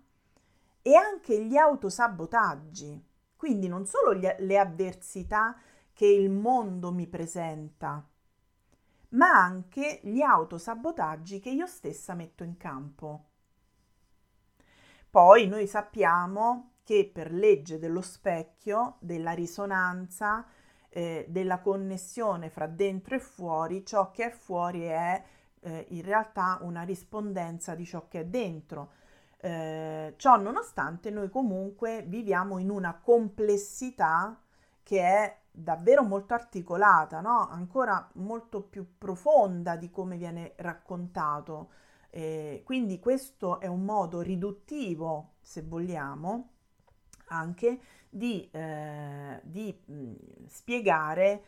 e anche gli autosabotaggi. Quindi non solo gli, le avversità che il mondo mi presenta, ma anche gli autosabotaggi che io stessa metto in campo. Poi noi sappiamo che per legge dello specchio, della risonanza, eh, della connessione fra dentro e fuori, ciò che è fuori è eh, in realtà una rispondenza di ciò che è dentro. Eh, ciò nonostante noi comunque viviamo in una complessità che è davvero molto articolata, no? ancora molto più profonda di come viene raccontato. Eh, quindi questo è un modo riduttivo, se vogliamo, anche di, eh, di mh, spiegare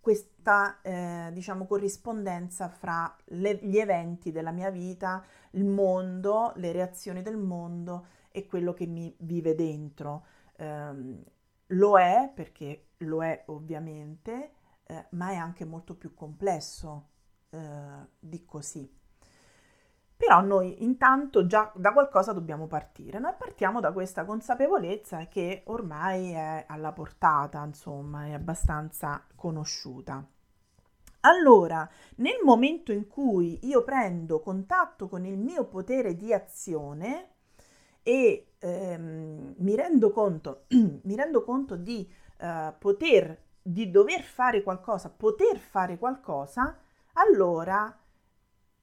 questa eh, diciamo corrispondenza fra le, gli eventi della mia vita, il mondo, le reazioni del mondo e quello che mi vive dentro. Eh, lo è perché lo è ovviamente, eh, ma è anche molto più complesso eh, di così. Però noi intanto già da qualcosa dobbiamo partire. Noi partiamo da questa consapevolezza che ormai è alla portata, insomma, è abbastanza conosciuta. Allora, nel momento in cui io prendo contatto con il mio potere di azione e ehm, mi, rendo conto, *clears throat* mi rendo conto di eh, poter, di dover fare qualcosa, poter fare qualcosa, allora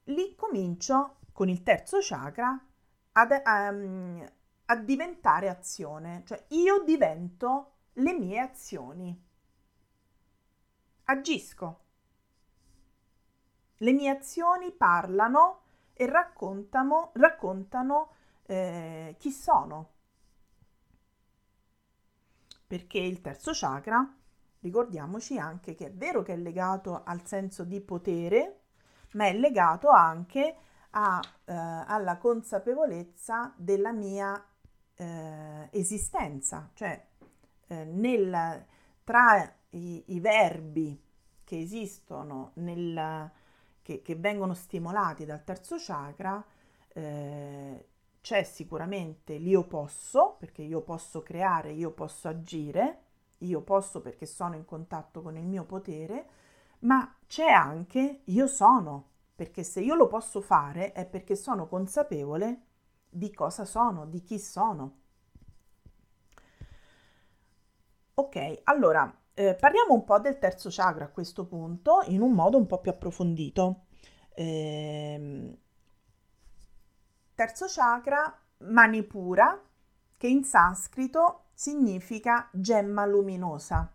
lì comincio con il terzo chakra ad, um, a diventare azione, cioè io divento le mie azioni. Agisco. Le mie azioni parlano e raccontano, raccontano eh, chi sono. Perché il terzo chakra, ricordiamoci anche che è vero che è legato al senso di potere, ma è legato anche a, eh, alla consapevolezza della mia eh, esistenza, cioè eh, nel, tra i, i, verbi che esistono, nel, che, che, vengono stimolati dal terzo chakra, eh, c'è sicuramente l'io posso, perché io posso creare, io posso agire, io posso perché sono in contatto con il mio potere, ma c'è anche io sono, perché se io lo posso fare è perché sono consapevole di cosa sono, di chi sono. Ok, allora eh, parliamo un po' del terzo chakra a questo punto in un modo un po' più approfondito. Eh, terzo chakra, Manipura, che in sanscrito significa gemma luminosa.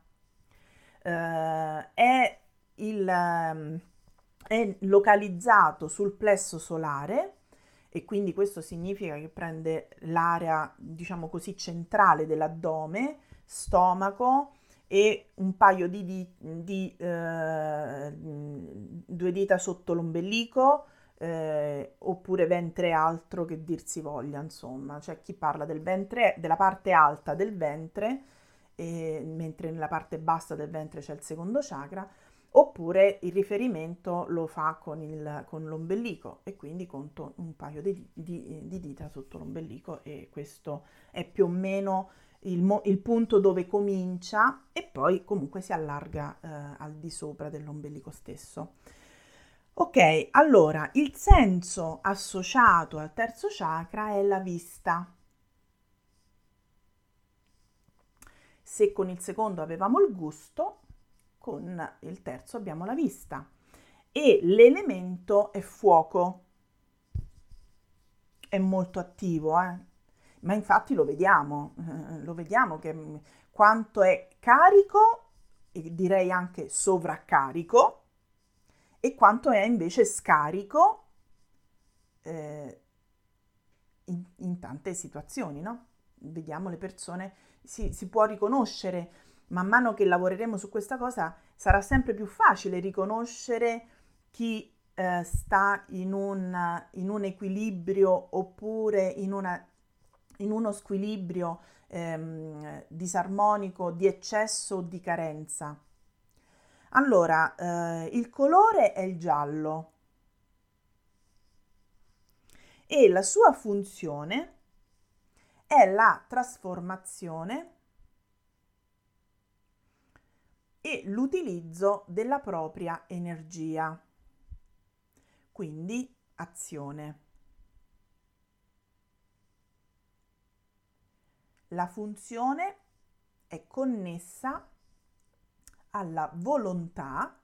Eh, è, il, è localizzato sul plesso solare e quindi questo significa che prende l'area, diciamo così, centrale dell'addome, stomaco e un paio di, di, di eh, due dita sotto l'ombelico eh, oppure ventre altro che dir si voglia, insomma, c'è chi parla del ventre, della parte alta del ventre, eh, mentre nella parte bassa del ventre c'è il secondo chakra, oppure il riferimento lo fa con, il, con l'ombelico e quindi conto un paio di, di, di, dita sotto l'ombelico e questo è più o meno il, mo- il punto dove comincia e poi comunque si allarga eh, al di sopra dell'ombelico stesso. Ok, allora il senso associato al terzo chakra è la vista. Se con il secondo avevamo il gusto, con il terzo abbiamo la vista e l'elemento è fuoco. È molto attivo, eh? ma infatti lo vediamo, eh, lo vediamo che mm, quanto è carico, e direi anche sovraccarico, e quanto è invece scarico eh, in, in, tante situazioni, no? Vediamo le persone, si, si può riconoscere man mano che lavoreremo su questa cosa sarà sempre più facile riconoscere chi eh, sta in un, in un, equilibrio oppure in, una, in uno squilibrio ehm, disarmonico di eccesso o di carenza. Allora, eh, il colore è il giallo e la sua funzione è la trasformazione e l'utilizzo della propria energia, quindi azione. La funzione è connessa alla volontà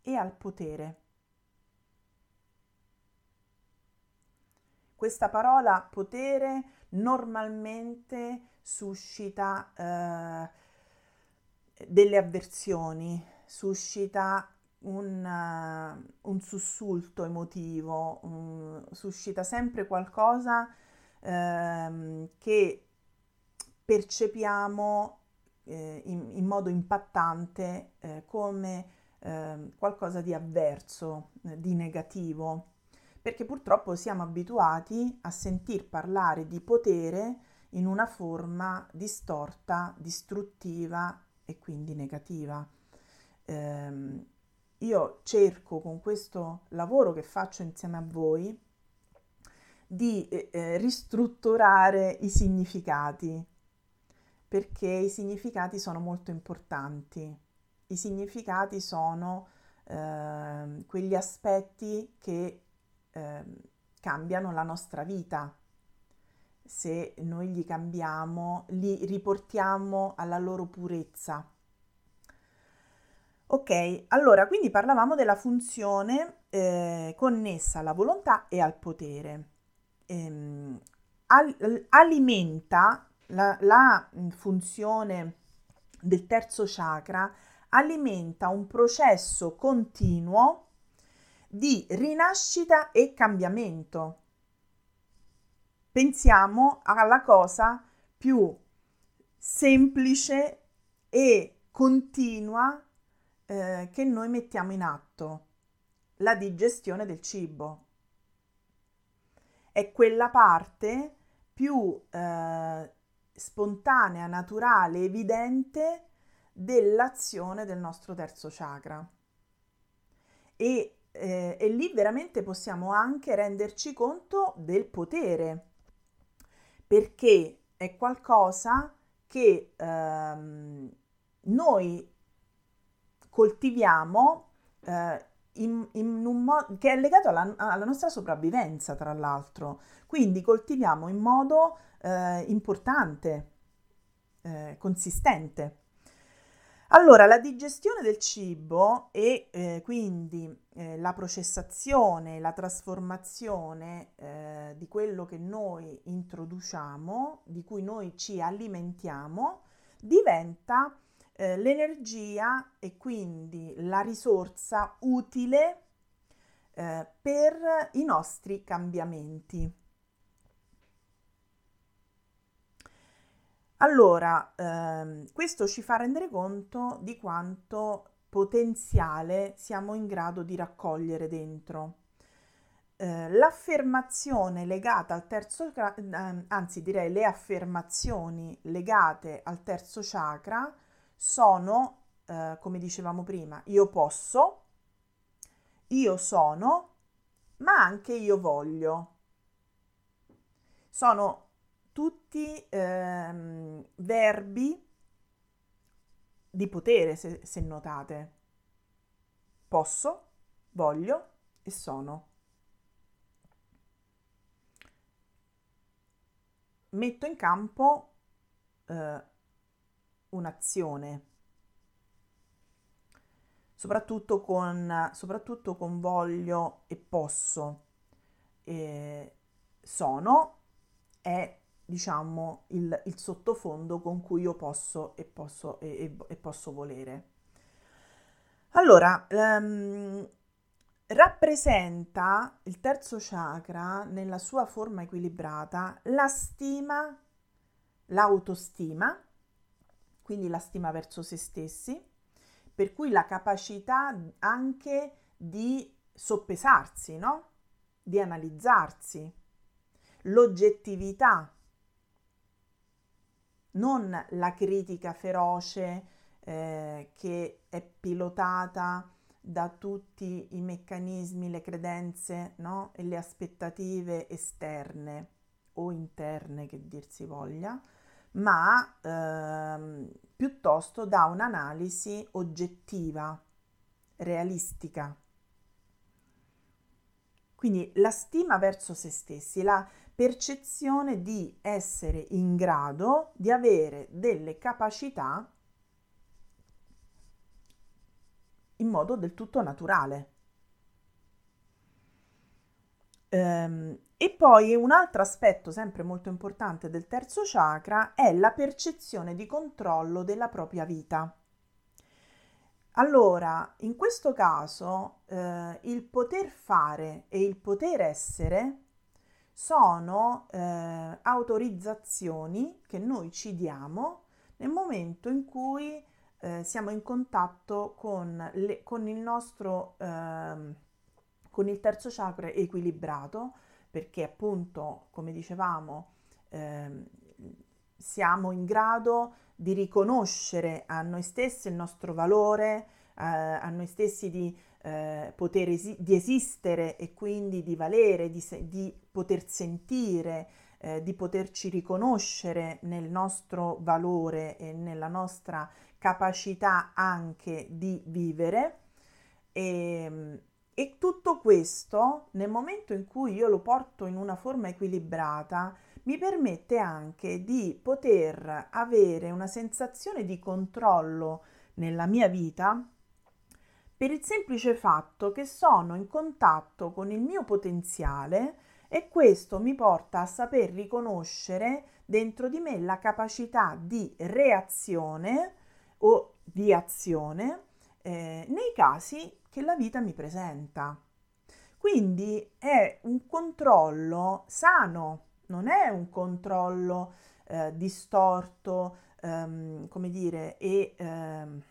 e al potere. Questa parola potere normalmente suscita eh, delle avversioni, suscita un, uh, un sussulto emotivo, um, suscita sempre qualcosa uh, che percepiamo eh, in, in, modo impattante eh, come eh, qualcosa di avverso, eh, di negativo, perché purtroppo siamo abituati a sentir parlare di potere in una forma distorta, distruttiva e quindi negativa. Eh, io cerco con questo lavoro che faccio insieme a voi di eh, eh ristrutturare i significati, perché i significati sono molto importanti. I significati sono eh, quegli aspetti che eh, cambiano la nostra vita. Se noi li cambiamo, li riportiamo alla loro purezza. Ok, allora quindi parlavamo della funzione eh, connessa alla volontà e al potere. Ehm, al, alimenta la, la mm, funzione del terzo chakra alimenta un processo continuo di rinascita e cambiamento. Pensiamo alla cosa più semplice e continua eh, che noi mettiamo in atto, la digestione del cibo. È quella parte più eh, spontanea, naturale, evidente dell'azione del nostro terzo chakra. E, eh, e lì veramente possiamo anche renderci conto del potere, perché è qualcosa che ehm, noi coltiviamo eh, in, in un modo che è legato alla, alla, nostra sopravvivenza, tra l'altro. Quindi coltiviamo in modo eh, importante, eh, consistente. Allora, la digestione del cibo e eh, quindi eh, la processazione, la trasformazione eh, di quello che noi introduciamo, di cui noi ci alimentiamo, diventa eh, l'energia e quindi la risorsa utile eh, per i nostri cambiamenti. Allora, ehm, questo ci fa rendere conto di quanto potenziale siamo in grado di raccogliere dentro. Eh, l'affermazione legata al terzo, eh, anzi direi le affermazioni legate al terzo chakra sono, eh, come dicevamo prima, io posso, io sono, ma anche io voglio. Sono tutti ehm, verbi di potere, se, se notate. Posso, voglio e sono. Metto in campo eh, un'azione, soprattutto con, soprattutto con voglio e posso. E sono è diciamo, il, il, sottofondo con cui io posso e posso, e, e, e posso volere. Allora, um, rappresenta il terzo chakra nella sua forma equilibrata la stima, l'autostima, quindi la stima verso se stessi, per cui la capacità anche di soppesarsi, no? Di analizzarsi, l'oggettività non la critica feroce eh, che è pilotata da tutti i meccanismi, le credenze no? e le aspettative esterne o interne che dir si voglia, ma ehm, piuttosto da un'analisi oggettiva, realistica. Quindi la stima verso se stessi, la percezione di essere in grado di avere delle capacità in modo del tutto naturale. Ehm, e poi un altro aspetto sempre molto importante del terzo chakra è la percezione di controllo della propria vita. Allora, in questo caso, eh, il poter fare e il poter essere sono eh, autorizzazioni che noi ci diamo nel momento in cui eh, siamo in contatto con, le, con il nostro eh, con il terzo chakra equilibrato perché appunto come dicevamo ehm, siamo in grado di riconoscere a noi stessi il nostro valore eh, a noi stessi di eh, poter esi- di esistere e quindi di valere, di, se- di poter sentire, eh, di poterci riconoscere nel nostro valore e nella nostra capacità anche di vivere. E, ehm, e tutto questo, nel momento in cui io lo porto in una forma equilibrata, mi permette anche di poter avere una sensazione di controllo nella mia vita per il semplice fatto che sono in contatto con il mio potenziale e questo mi porta a saper riconoscere dentro di me la capacità di reazione o di azione eh, nei casi che la vita mi presenta. Quindi è un controllo sano, non è un controllo eh, distorto, ehm, come dire, e ehm,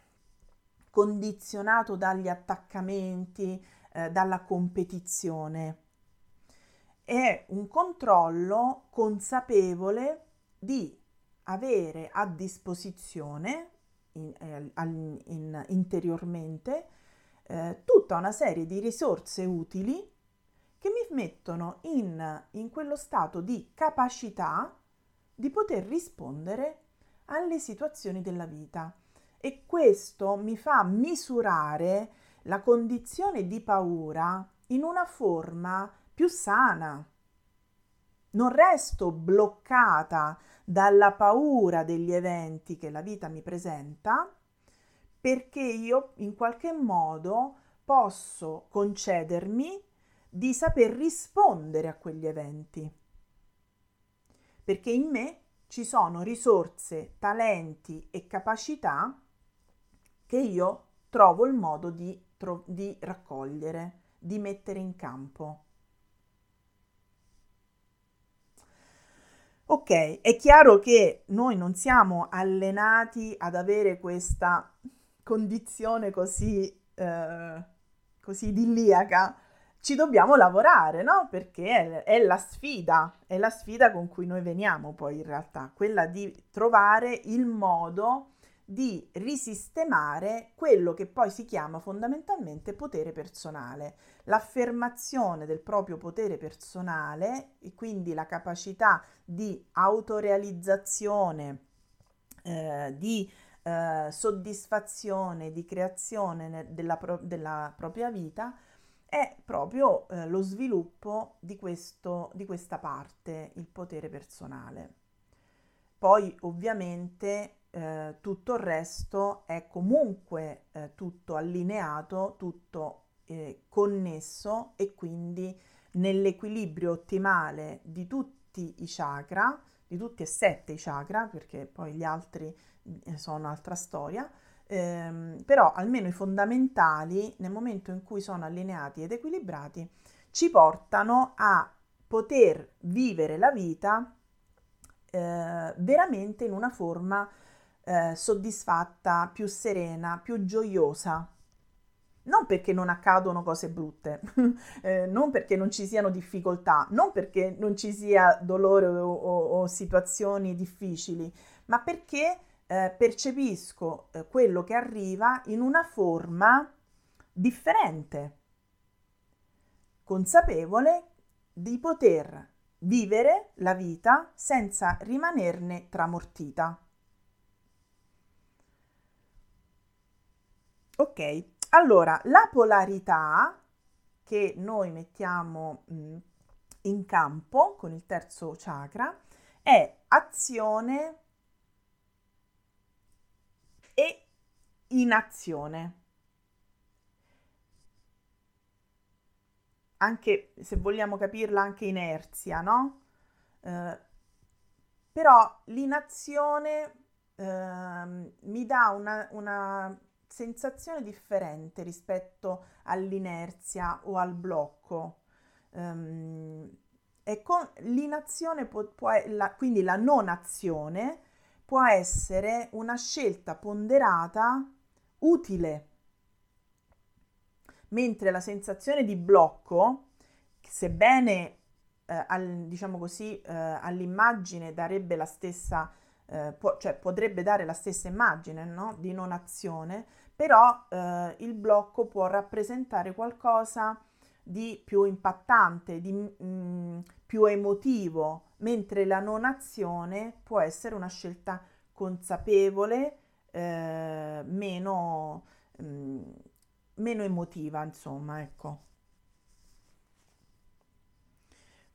condizionato dagli attaccamenti, eh, dalla competizione. È un controllo consapevole di avere a disposizione in, eh, in, in, interiormente eh, tutta una serie di risorse utili che mi mettono in, in quello stato di capacità di poter rispondere alle situazioni della vita. E questo mi fa misurare la condizione di paura in una forma più sana. Non resto bloccata dalla paura degli eventi che la vita mi presenta perché io in qualche modo posso concedermi di saper rispondere a quegli eventi. Perché in me ci sono risorse, talenti e capacità che io trovo il modo di, tro- di raccogliere, di mettere in campo. Ok, è chiaro che noi non siamo allenati ad avere questa condizione così, eh, così idilliaca, ci dobbiamo lavorare, no? Perché è, è, la sfida, è la sfida con cui noi veniamo poi in realtà, quella di trovare il modo di risistemare quello che poi si chiama fondamentalmente potere personale, l'affermazione del proprio potere personale e quindi la capacità di autorealizzazione, eh, di eh, soddisfazione, di creazione della, pro- della, propria vita è proprio eh, lo sviluppo di, questo, di questa parte, il potere personale. Poi ovviamente eh, tutto il resto è comunque eh, tutto allineato, tutto eh, connesso e quindi nell'equilibrio ottimale di tutti i chakra, di tutti e sette i chakra, perché poi gli altri eh, sono un'altra storia, ehm, però almeno i fondamentali nel momento in cui sono allineati ed equilibrati ci portano a poter vivere la vita eh, veramente in una forma eh, soddisfatta, più serena, più gioiosa. Non perché non accadono cose brutte, *laughs* eh, non perché non ci siano difficoltà, non perché non ci sia dolore o, o, o situazioni difficili, ma perché eh, percepisco eh, quello che arriva in una forma differente, consapevole di poter vivere la vita senza rimanerne tramortita. Ok, allora la polarità che noi mettiamo mh, mm, in campo con il terzo chakra è azione e inazione. Anche se vogliamo capirla, anche inerzia, no? Eh, però l'inazione eh, mi dà una, una sensazione differente rispetto all'inerzia o al blocco. Um, e con l'inazione, può, può, la, quindi la non azione, può essere una scelta ponderata utile, mentre la sensazione di blocco, sebbene eh, al, diciamo così, eh, all'immagine darebbe la stessa eh, può, cioè potrebbe dare la stessa immagine no? di non azione, però eh, il blocco può rappresentare qualcosa di più impattante, di mh, mm, più emotivo, mentre la non azione può essere una scelta consapevole, eh, meno, mh, mm, meno emotiva, insomma, ecco.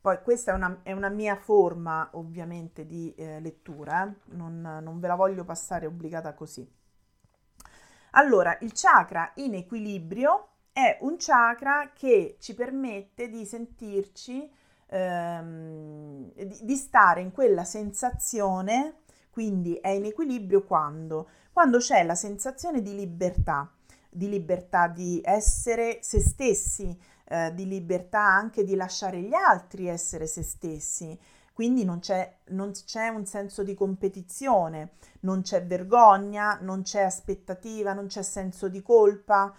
Poi questa è una, è una mia forma ovviamente di eh, lettura, eh? non, non ve la voglio passare obbligata così. Allora, il chakra in equilibrio è un chakra che ci permette di sentirci, ehm, di, di, stare in quella sensazione, quindi è in equilibrio quando? Quando c'è la sensazione di libertà, di libertà di essere se stessi, eh, di libertà anche di lasciare gli altri essere se stessi. Quindi non c'è, non c'è un senso di competizione, non c'è vergogna, non c'è aspettativa, non c'è senso di colpa.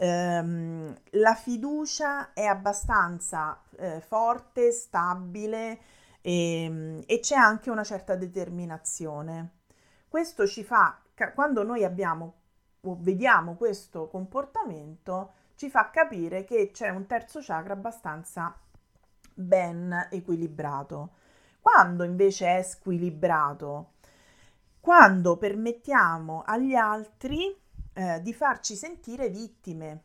Um, la fiducia è abbastanza eh, forte, stabile e, ehm, e, c'è anche una certa determinazione. Questo ci fa, quando noi abbiamo o vediamo questo comportamento, ci fa capire che c'è un terzo chakra abbastanza ben equilibrato. Quando invece è squilibrato? Quando permettiamo agli altri eh, di farci sentire vittime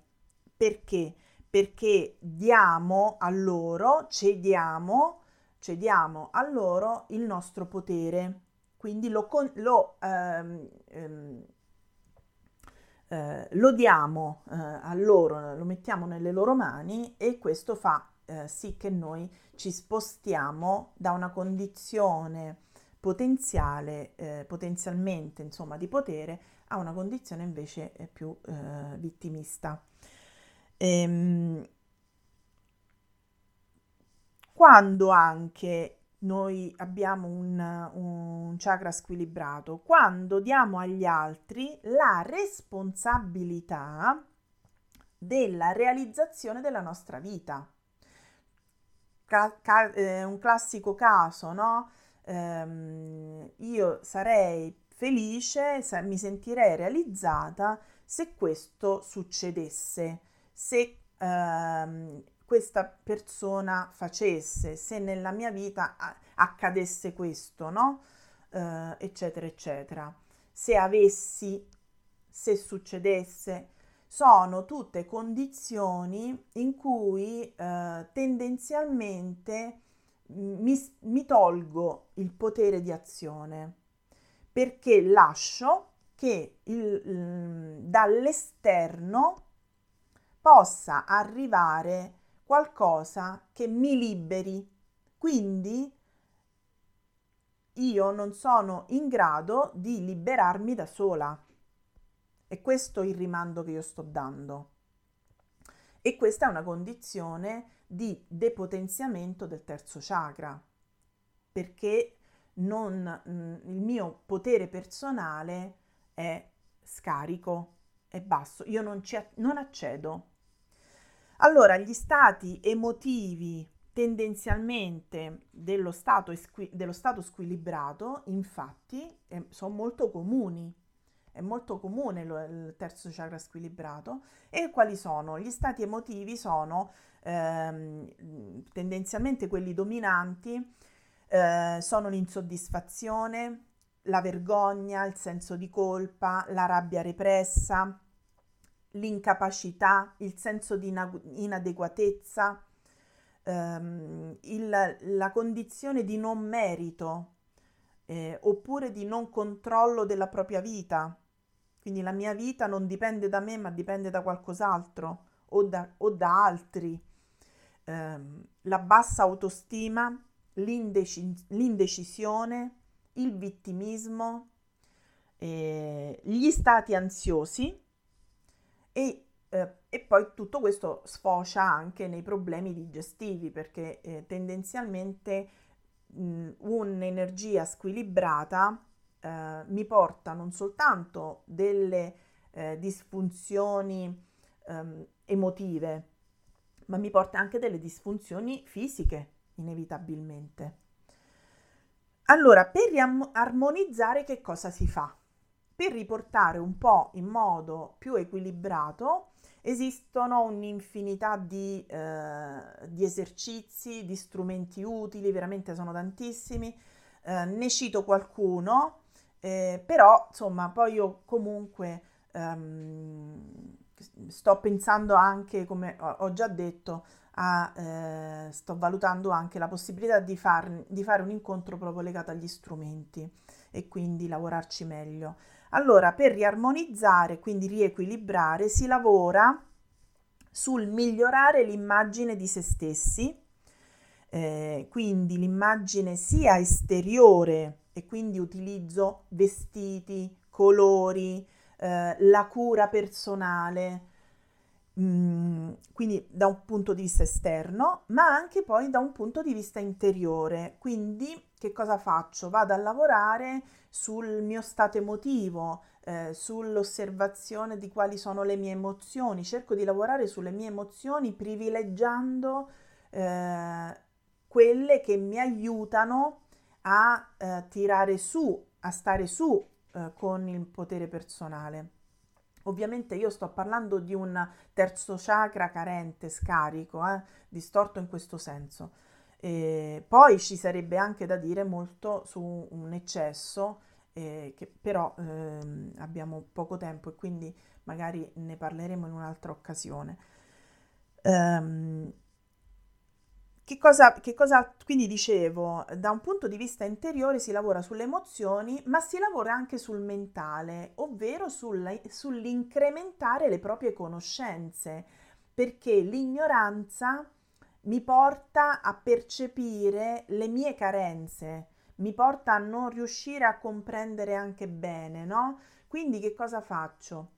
perché? Perché diamo a loro, cediamo, cediamo a loro il nostro potere, quindi lo, lo, ehm, ehm, eh, lo diamo eh, a loro, lo mettiamo nelle loro mani e questo fa eh, sì che noi ci spostiamo da una condizione potenziale, eh, potenzialmente insomma di potere a una condizione invece eh, più eh, vittimista. Ehm, quando anche noi abbiamo un, un chakra squilibrato, quando diamo agli altri la responsabilità della realizzazione della nostra vita. Ca- ca- eh, un classico caso, no? ehm, io sarei felice, sa- mi sentirei realizzata se questo succedesse, se ehm, questa persona facesse, se nella mia vita accadesse questo, no? Eh, eccetera, eccetera. Se avessi, se succedesse, sono tutte condizioni in cui eh, tendenzialmente mi, mi tolgo il potere di azione perché lascio che il, dall'esterno possa arrivare qualcosa che mi liberi. Quindi io non sono in grado di liberarmi da sola. E questo è il rimando che io sto dando. E questa è una condizione di depotenziamento del terzo chakra, perché non, mm, il mio potere personale è scarico, è basso, io non, ci, non accedo. Allora, gli stati emotivi tendenzialmente dello stato, esqui- dello stato squilibrato, infatti, eh, sono molto comuni è molto comune lo, il terzo chakra squilibrato. E quali sono? Gli stati emotivi sono ehm, tendenzialmente quelli dominanti, eh, sono l'insoddisfazione, la vergogna, il senso di colpa, la rabbia repressa, l'incapacità, il senso di inadeguatezza, ehm, il, la condizione di non merito eh, oppure di non controllo della propria vita, quindi la mia vita non dipende da me, ma dipende da qualcos'altro o da, o da altri. Eh, la bassa autostima, l'indeci- l'indecisione, il vittimismo, eh, gli stati ansiosi e, eh, e, poi tutto questo sfocia anche nei problemi digestivi perché eh, tendenzialmente mh, un'energia squilibrata eh, mi porta non soltanto delle eh, disfunzioni ehm, emotive, ma mi porta anche delle disfunzioni fisiche, inevitabilmente. Allora, per armonizzare che cosa si fa? Per riportare un po' in modo più equilibrato, esistono un'infinità di, eh, di esercizi, di strumenti utili, veramente sono tantissimi. Eh, ne cito qualcuno eh, però, insomma, poi io comunque ehm, sto pensando anche, come ho già detto, a, eh, sto valutando anche la possibilità di, far, di fare un incontro proprio legato agli strumenti e quindi lavorarci meglio. Allora, per riarmonizzare, quindi riequilibrare, si lavora sul migliorare l'immagine di se stessi, eh, quindi l'immagine sia esteriore e quindi utilizzo vestiti, colori, eh, la cura personale, mm, quindi da un punto di vista esterno, ma anche poi da un punto di vista interiore. Quindi che cosa faccio? Vado a lavorare sul mio stato emotivo, eh, sull'osservazione di quali sono le mie emozioni, cerco di lavorare sulle mie emozioni privilegiando eh, quelle che mi aiutano a eh, tirare su, a stare su eh, con il potere personale. Ovviamente io sto parlando di un terzo chakra carente, scarico, eh, distorto in questo senso. E poi ci sarebbe anche da dire molto su un eccesso, eh, che però ehm, abbiamo poco tempo e quindi magari ne parleremo in un'altra occasione. Um, che cosa, che cosa, quindi dicevo, da un punto di vista interiore si lavora sulle emozioni, ma si lavora anche sul mentale, ovvero sulla, sull'incrementare le proprie conoscenze, perché l'ignoranza mi porta a percepire le mie carenze, mi porta a non riuscire a comprendere anche bene, no? Quindi che cosa faccio?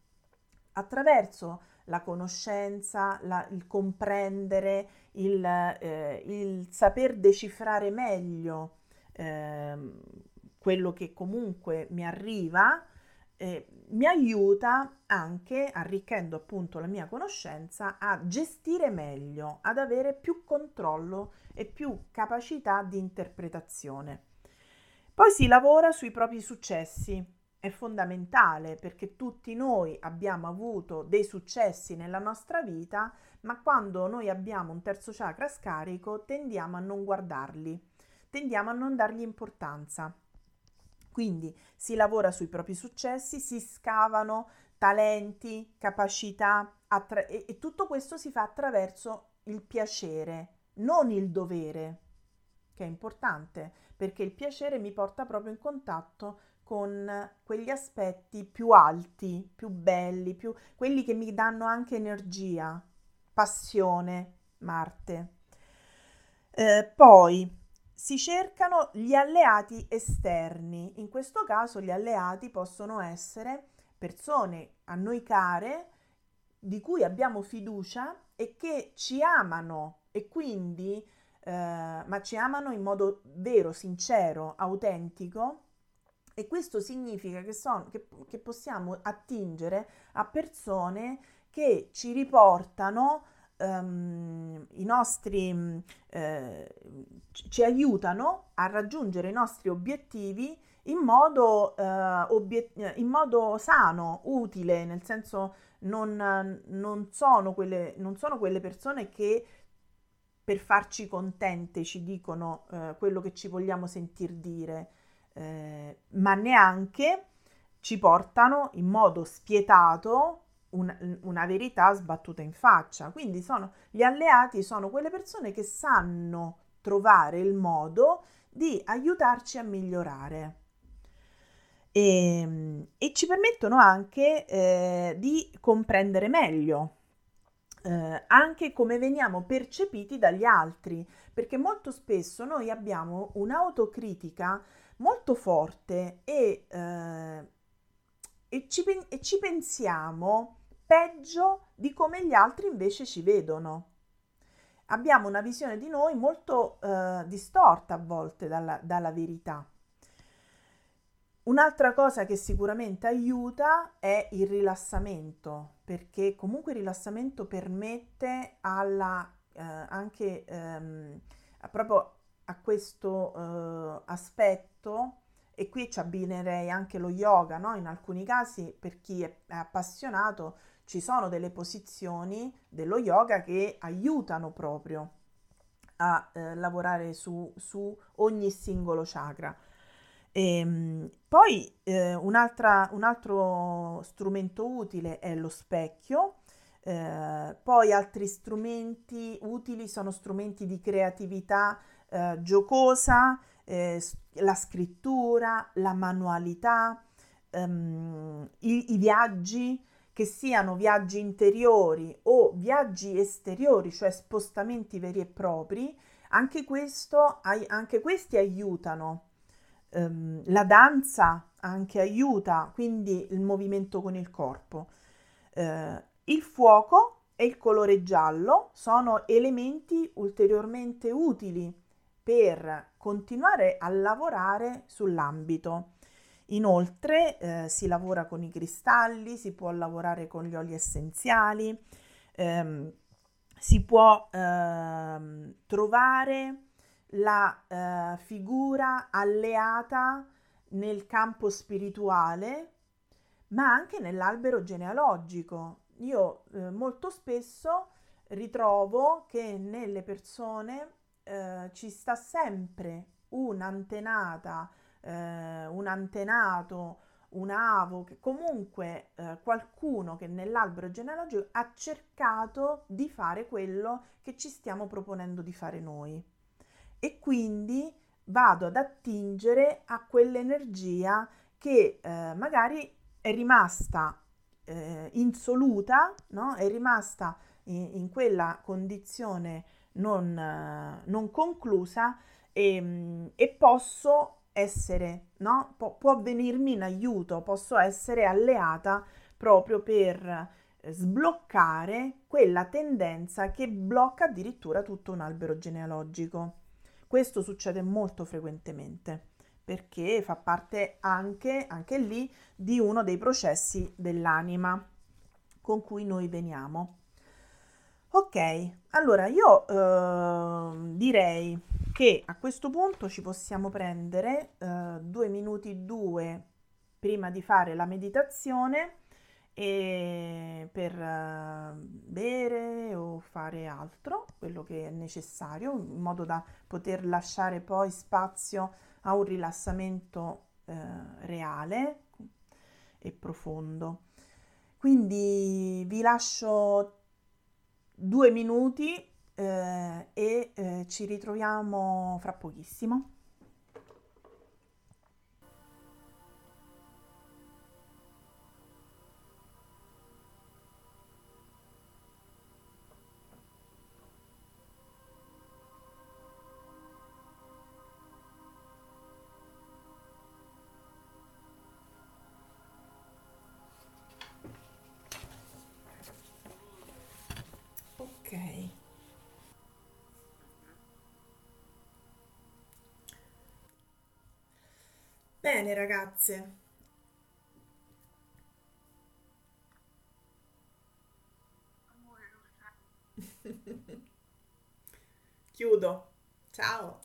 Attraverso la conoscenza, la, il comprendere, il, eh, il, saper decifrare meglio eh, quello che comunque mi arriva, eh, mi aiuta anche, arricchendo appunto la mia conoscenza, a gestire meglio, ad avere più controllo e più capacità di interpretazione. Poi si lavora sui propri successi, è fondamentale perché tutti noi abbiamo avuto dei successi nella nostra vita, ma quando noi abbiamo un terzo chakra scarico tendiamo a non guardarli, tendiamo a non dargli importanza. Quindi si lavora sui propri successi, si scavano talenti, capacità attra- e, e tutto questo si fa attraverso il piacere, non il dovere, che è importante perché il piacere mi porta proprio in contatto con quegli aspetti più alti, più belli, più, quelli che mi danno anche energia, passione, Marte. Eh, poi si cercano gli alleati esterni. In questo caso gli alleati possono essere persone a noi care, di cui abbiamo fiducia e che ci amano e quindi, eh, ma ci amano in modo vero, sincero, autentico e questo significa che, son, che, che possiamo attingere a persone che ci riportano um, i nostri, eh, ci aiutano a raggiungere i nostri obiettivi in modo, uh, obiet- in modo sano, utile, nel senso non, non, sono quelle, non sono quelle persone che per farci contente ci dicono uh, quello che ci vogliamo sentir dire eh, ma neanche ci portano in modo spietato un, una verità sbattuta in faccia. Quindi sono, gli alleati sono quelle persone che sanno trovare il modo di aiutarci a migliorare. E, ehm, e ci permettono anche eh, di comprendere meglio eh, anche come veniamo percepiti dagli altri, perché molto spesso noi abbiamo un'autocritica molto forte e, eh, e, ci, e ci pensiamo peggio di come gli altri invece ci vedono. Abbiamo una visione di noi molto eh, distorta a volte dalla, dalla verità. Un'altra cosa che sicuramente aiuta è il rilassamento, perché comunque il rilassamento permette alla, eh, anche ehm, proprio a questo eh, aspetto e qui ci abbinerei anche lo yoga, no? In alcuni casi per chi è, è appassionato ci sono delle posizioni dello yoga che aiutano proprio a eh, lavorare su, su, ogni singolo chakra. E, ehm, poi eh, un altro strumento utile è lo specchio, eh, poi altri strumenti utili sono strumenti di creatività eh, giocosa, eh, la scrittura, la manualità, ehm, i, i viaggi, che siano viaggi interiori o viaggi esteriori, cioè spostamenti veri e propri, anche, questo, anche questi aiutano. Um, la danza anche aiuta, quindi il movimento con il corpo. Uh, il fuoco e il colore giallo sono elementi ulteriormente utili per continuare a lavorare sull'ambito. Inoltre eh, si lavora con i cristalli, si può lavorare con gli oli essenziali, ehm, si può ehm, trovare la eh, figura alleata nel campo spirituale, ma anche nell'albero genealogico. Io eh, molto spesso ritrovo che nelle persone eh, ci sta sempre un'antenata, eh, un antenato, un'avo, che comunque eh, qualcuno che nell'albero genealogico ha cercato di fare quello che ci stiamo proponendo di fare noi. E quindi vado ad attingere a quell'energia che eh, magari è rimasta eh, insoluta, no? è rimasta in, in quella condizione non, non conclusa e, e, posso essere, no? Pu- può venirmi in aiuto, posso essere alleata proprio per eh, sbloccare quella tendenza che blocca addirittura tutto un albero genealogico. Questo succede molto frequentemente perché fa parte anche, anche lì di uno dei processi dell'anima con cui noi veniamo. Ok, allora io eh, direi che a questo punto ci possiamo prendere eh, due minuti due prima di fare la meditazione e per uh, bere o fare altro, quello che è necessario, in modo da poter lasciare poi spazio a un rilassamento uh, reale e profondo. Quindi vi lascio due minuti uh, e ci ritroviamo fra pochissimo. Bene ragazze. *laughs* Chiudo. Ciao.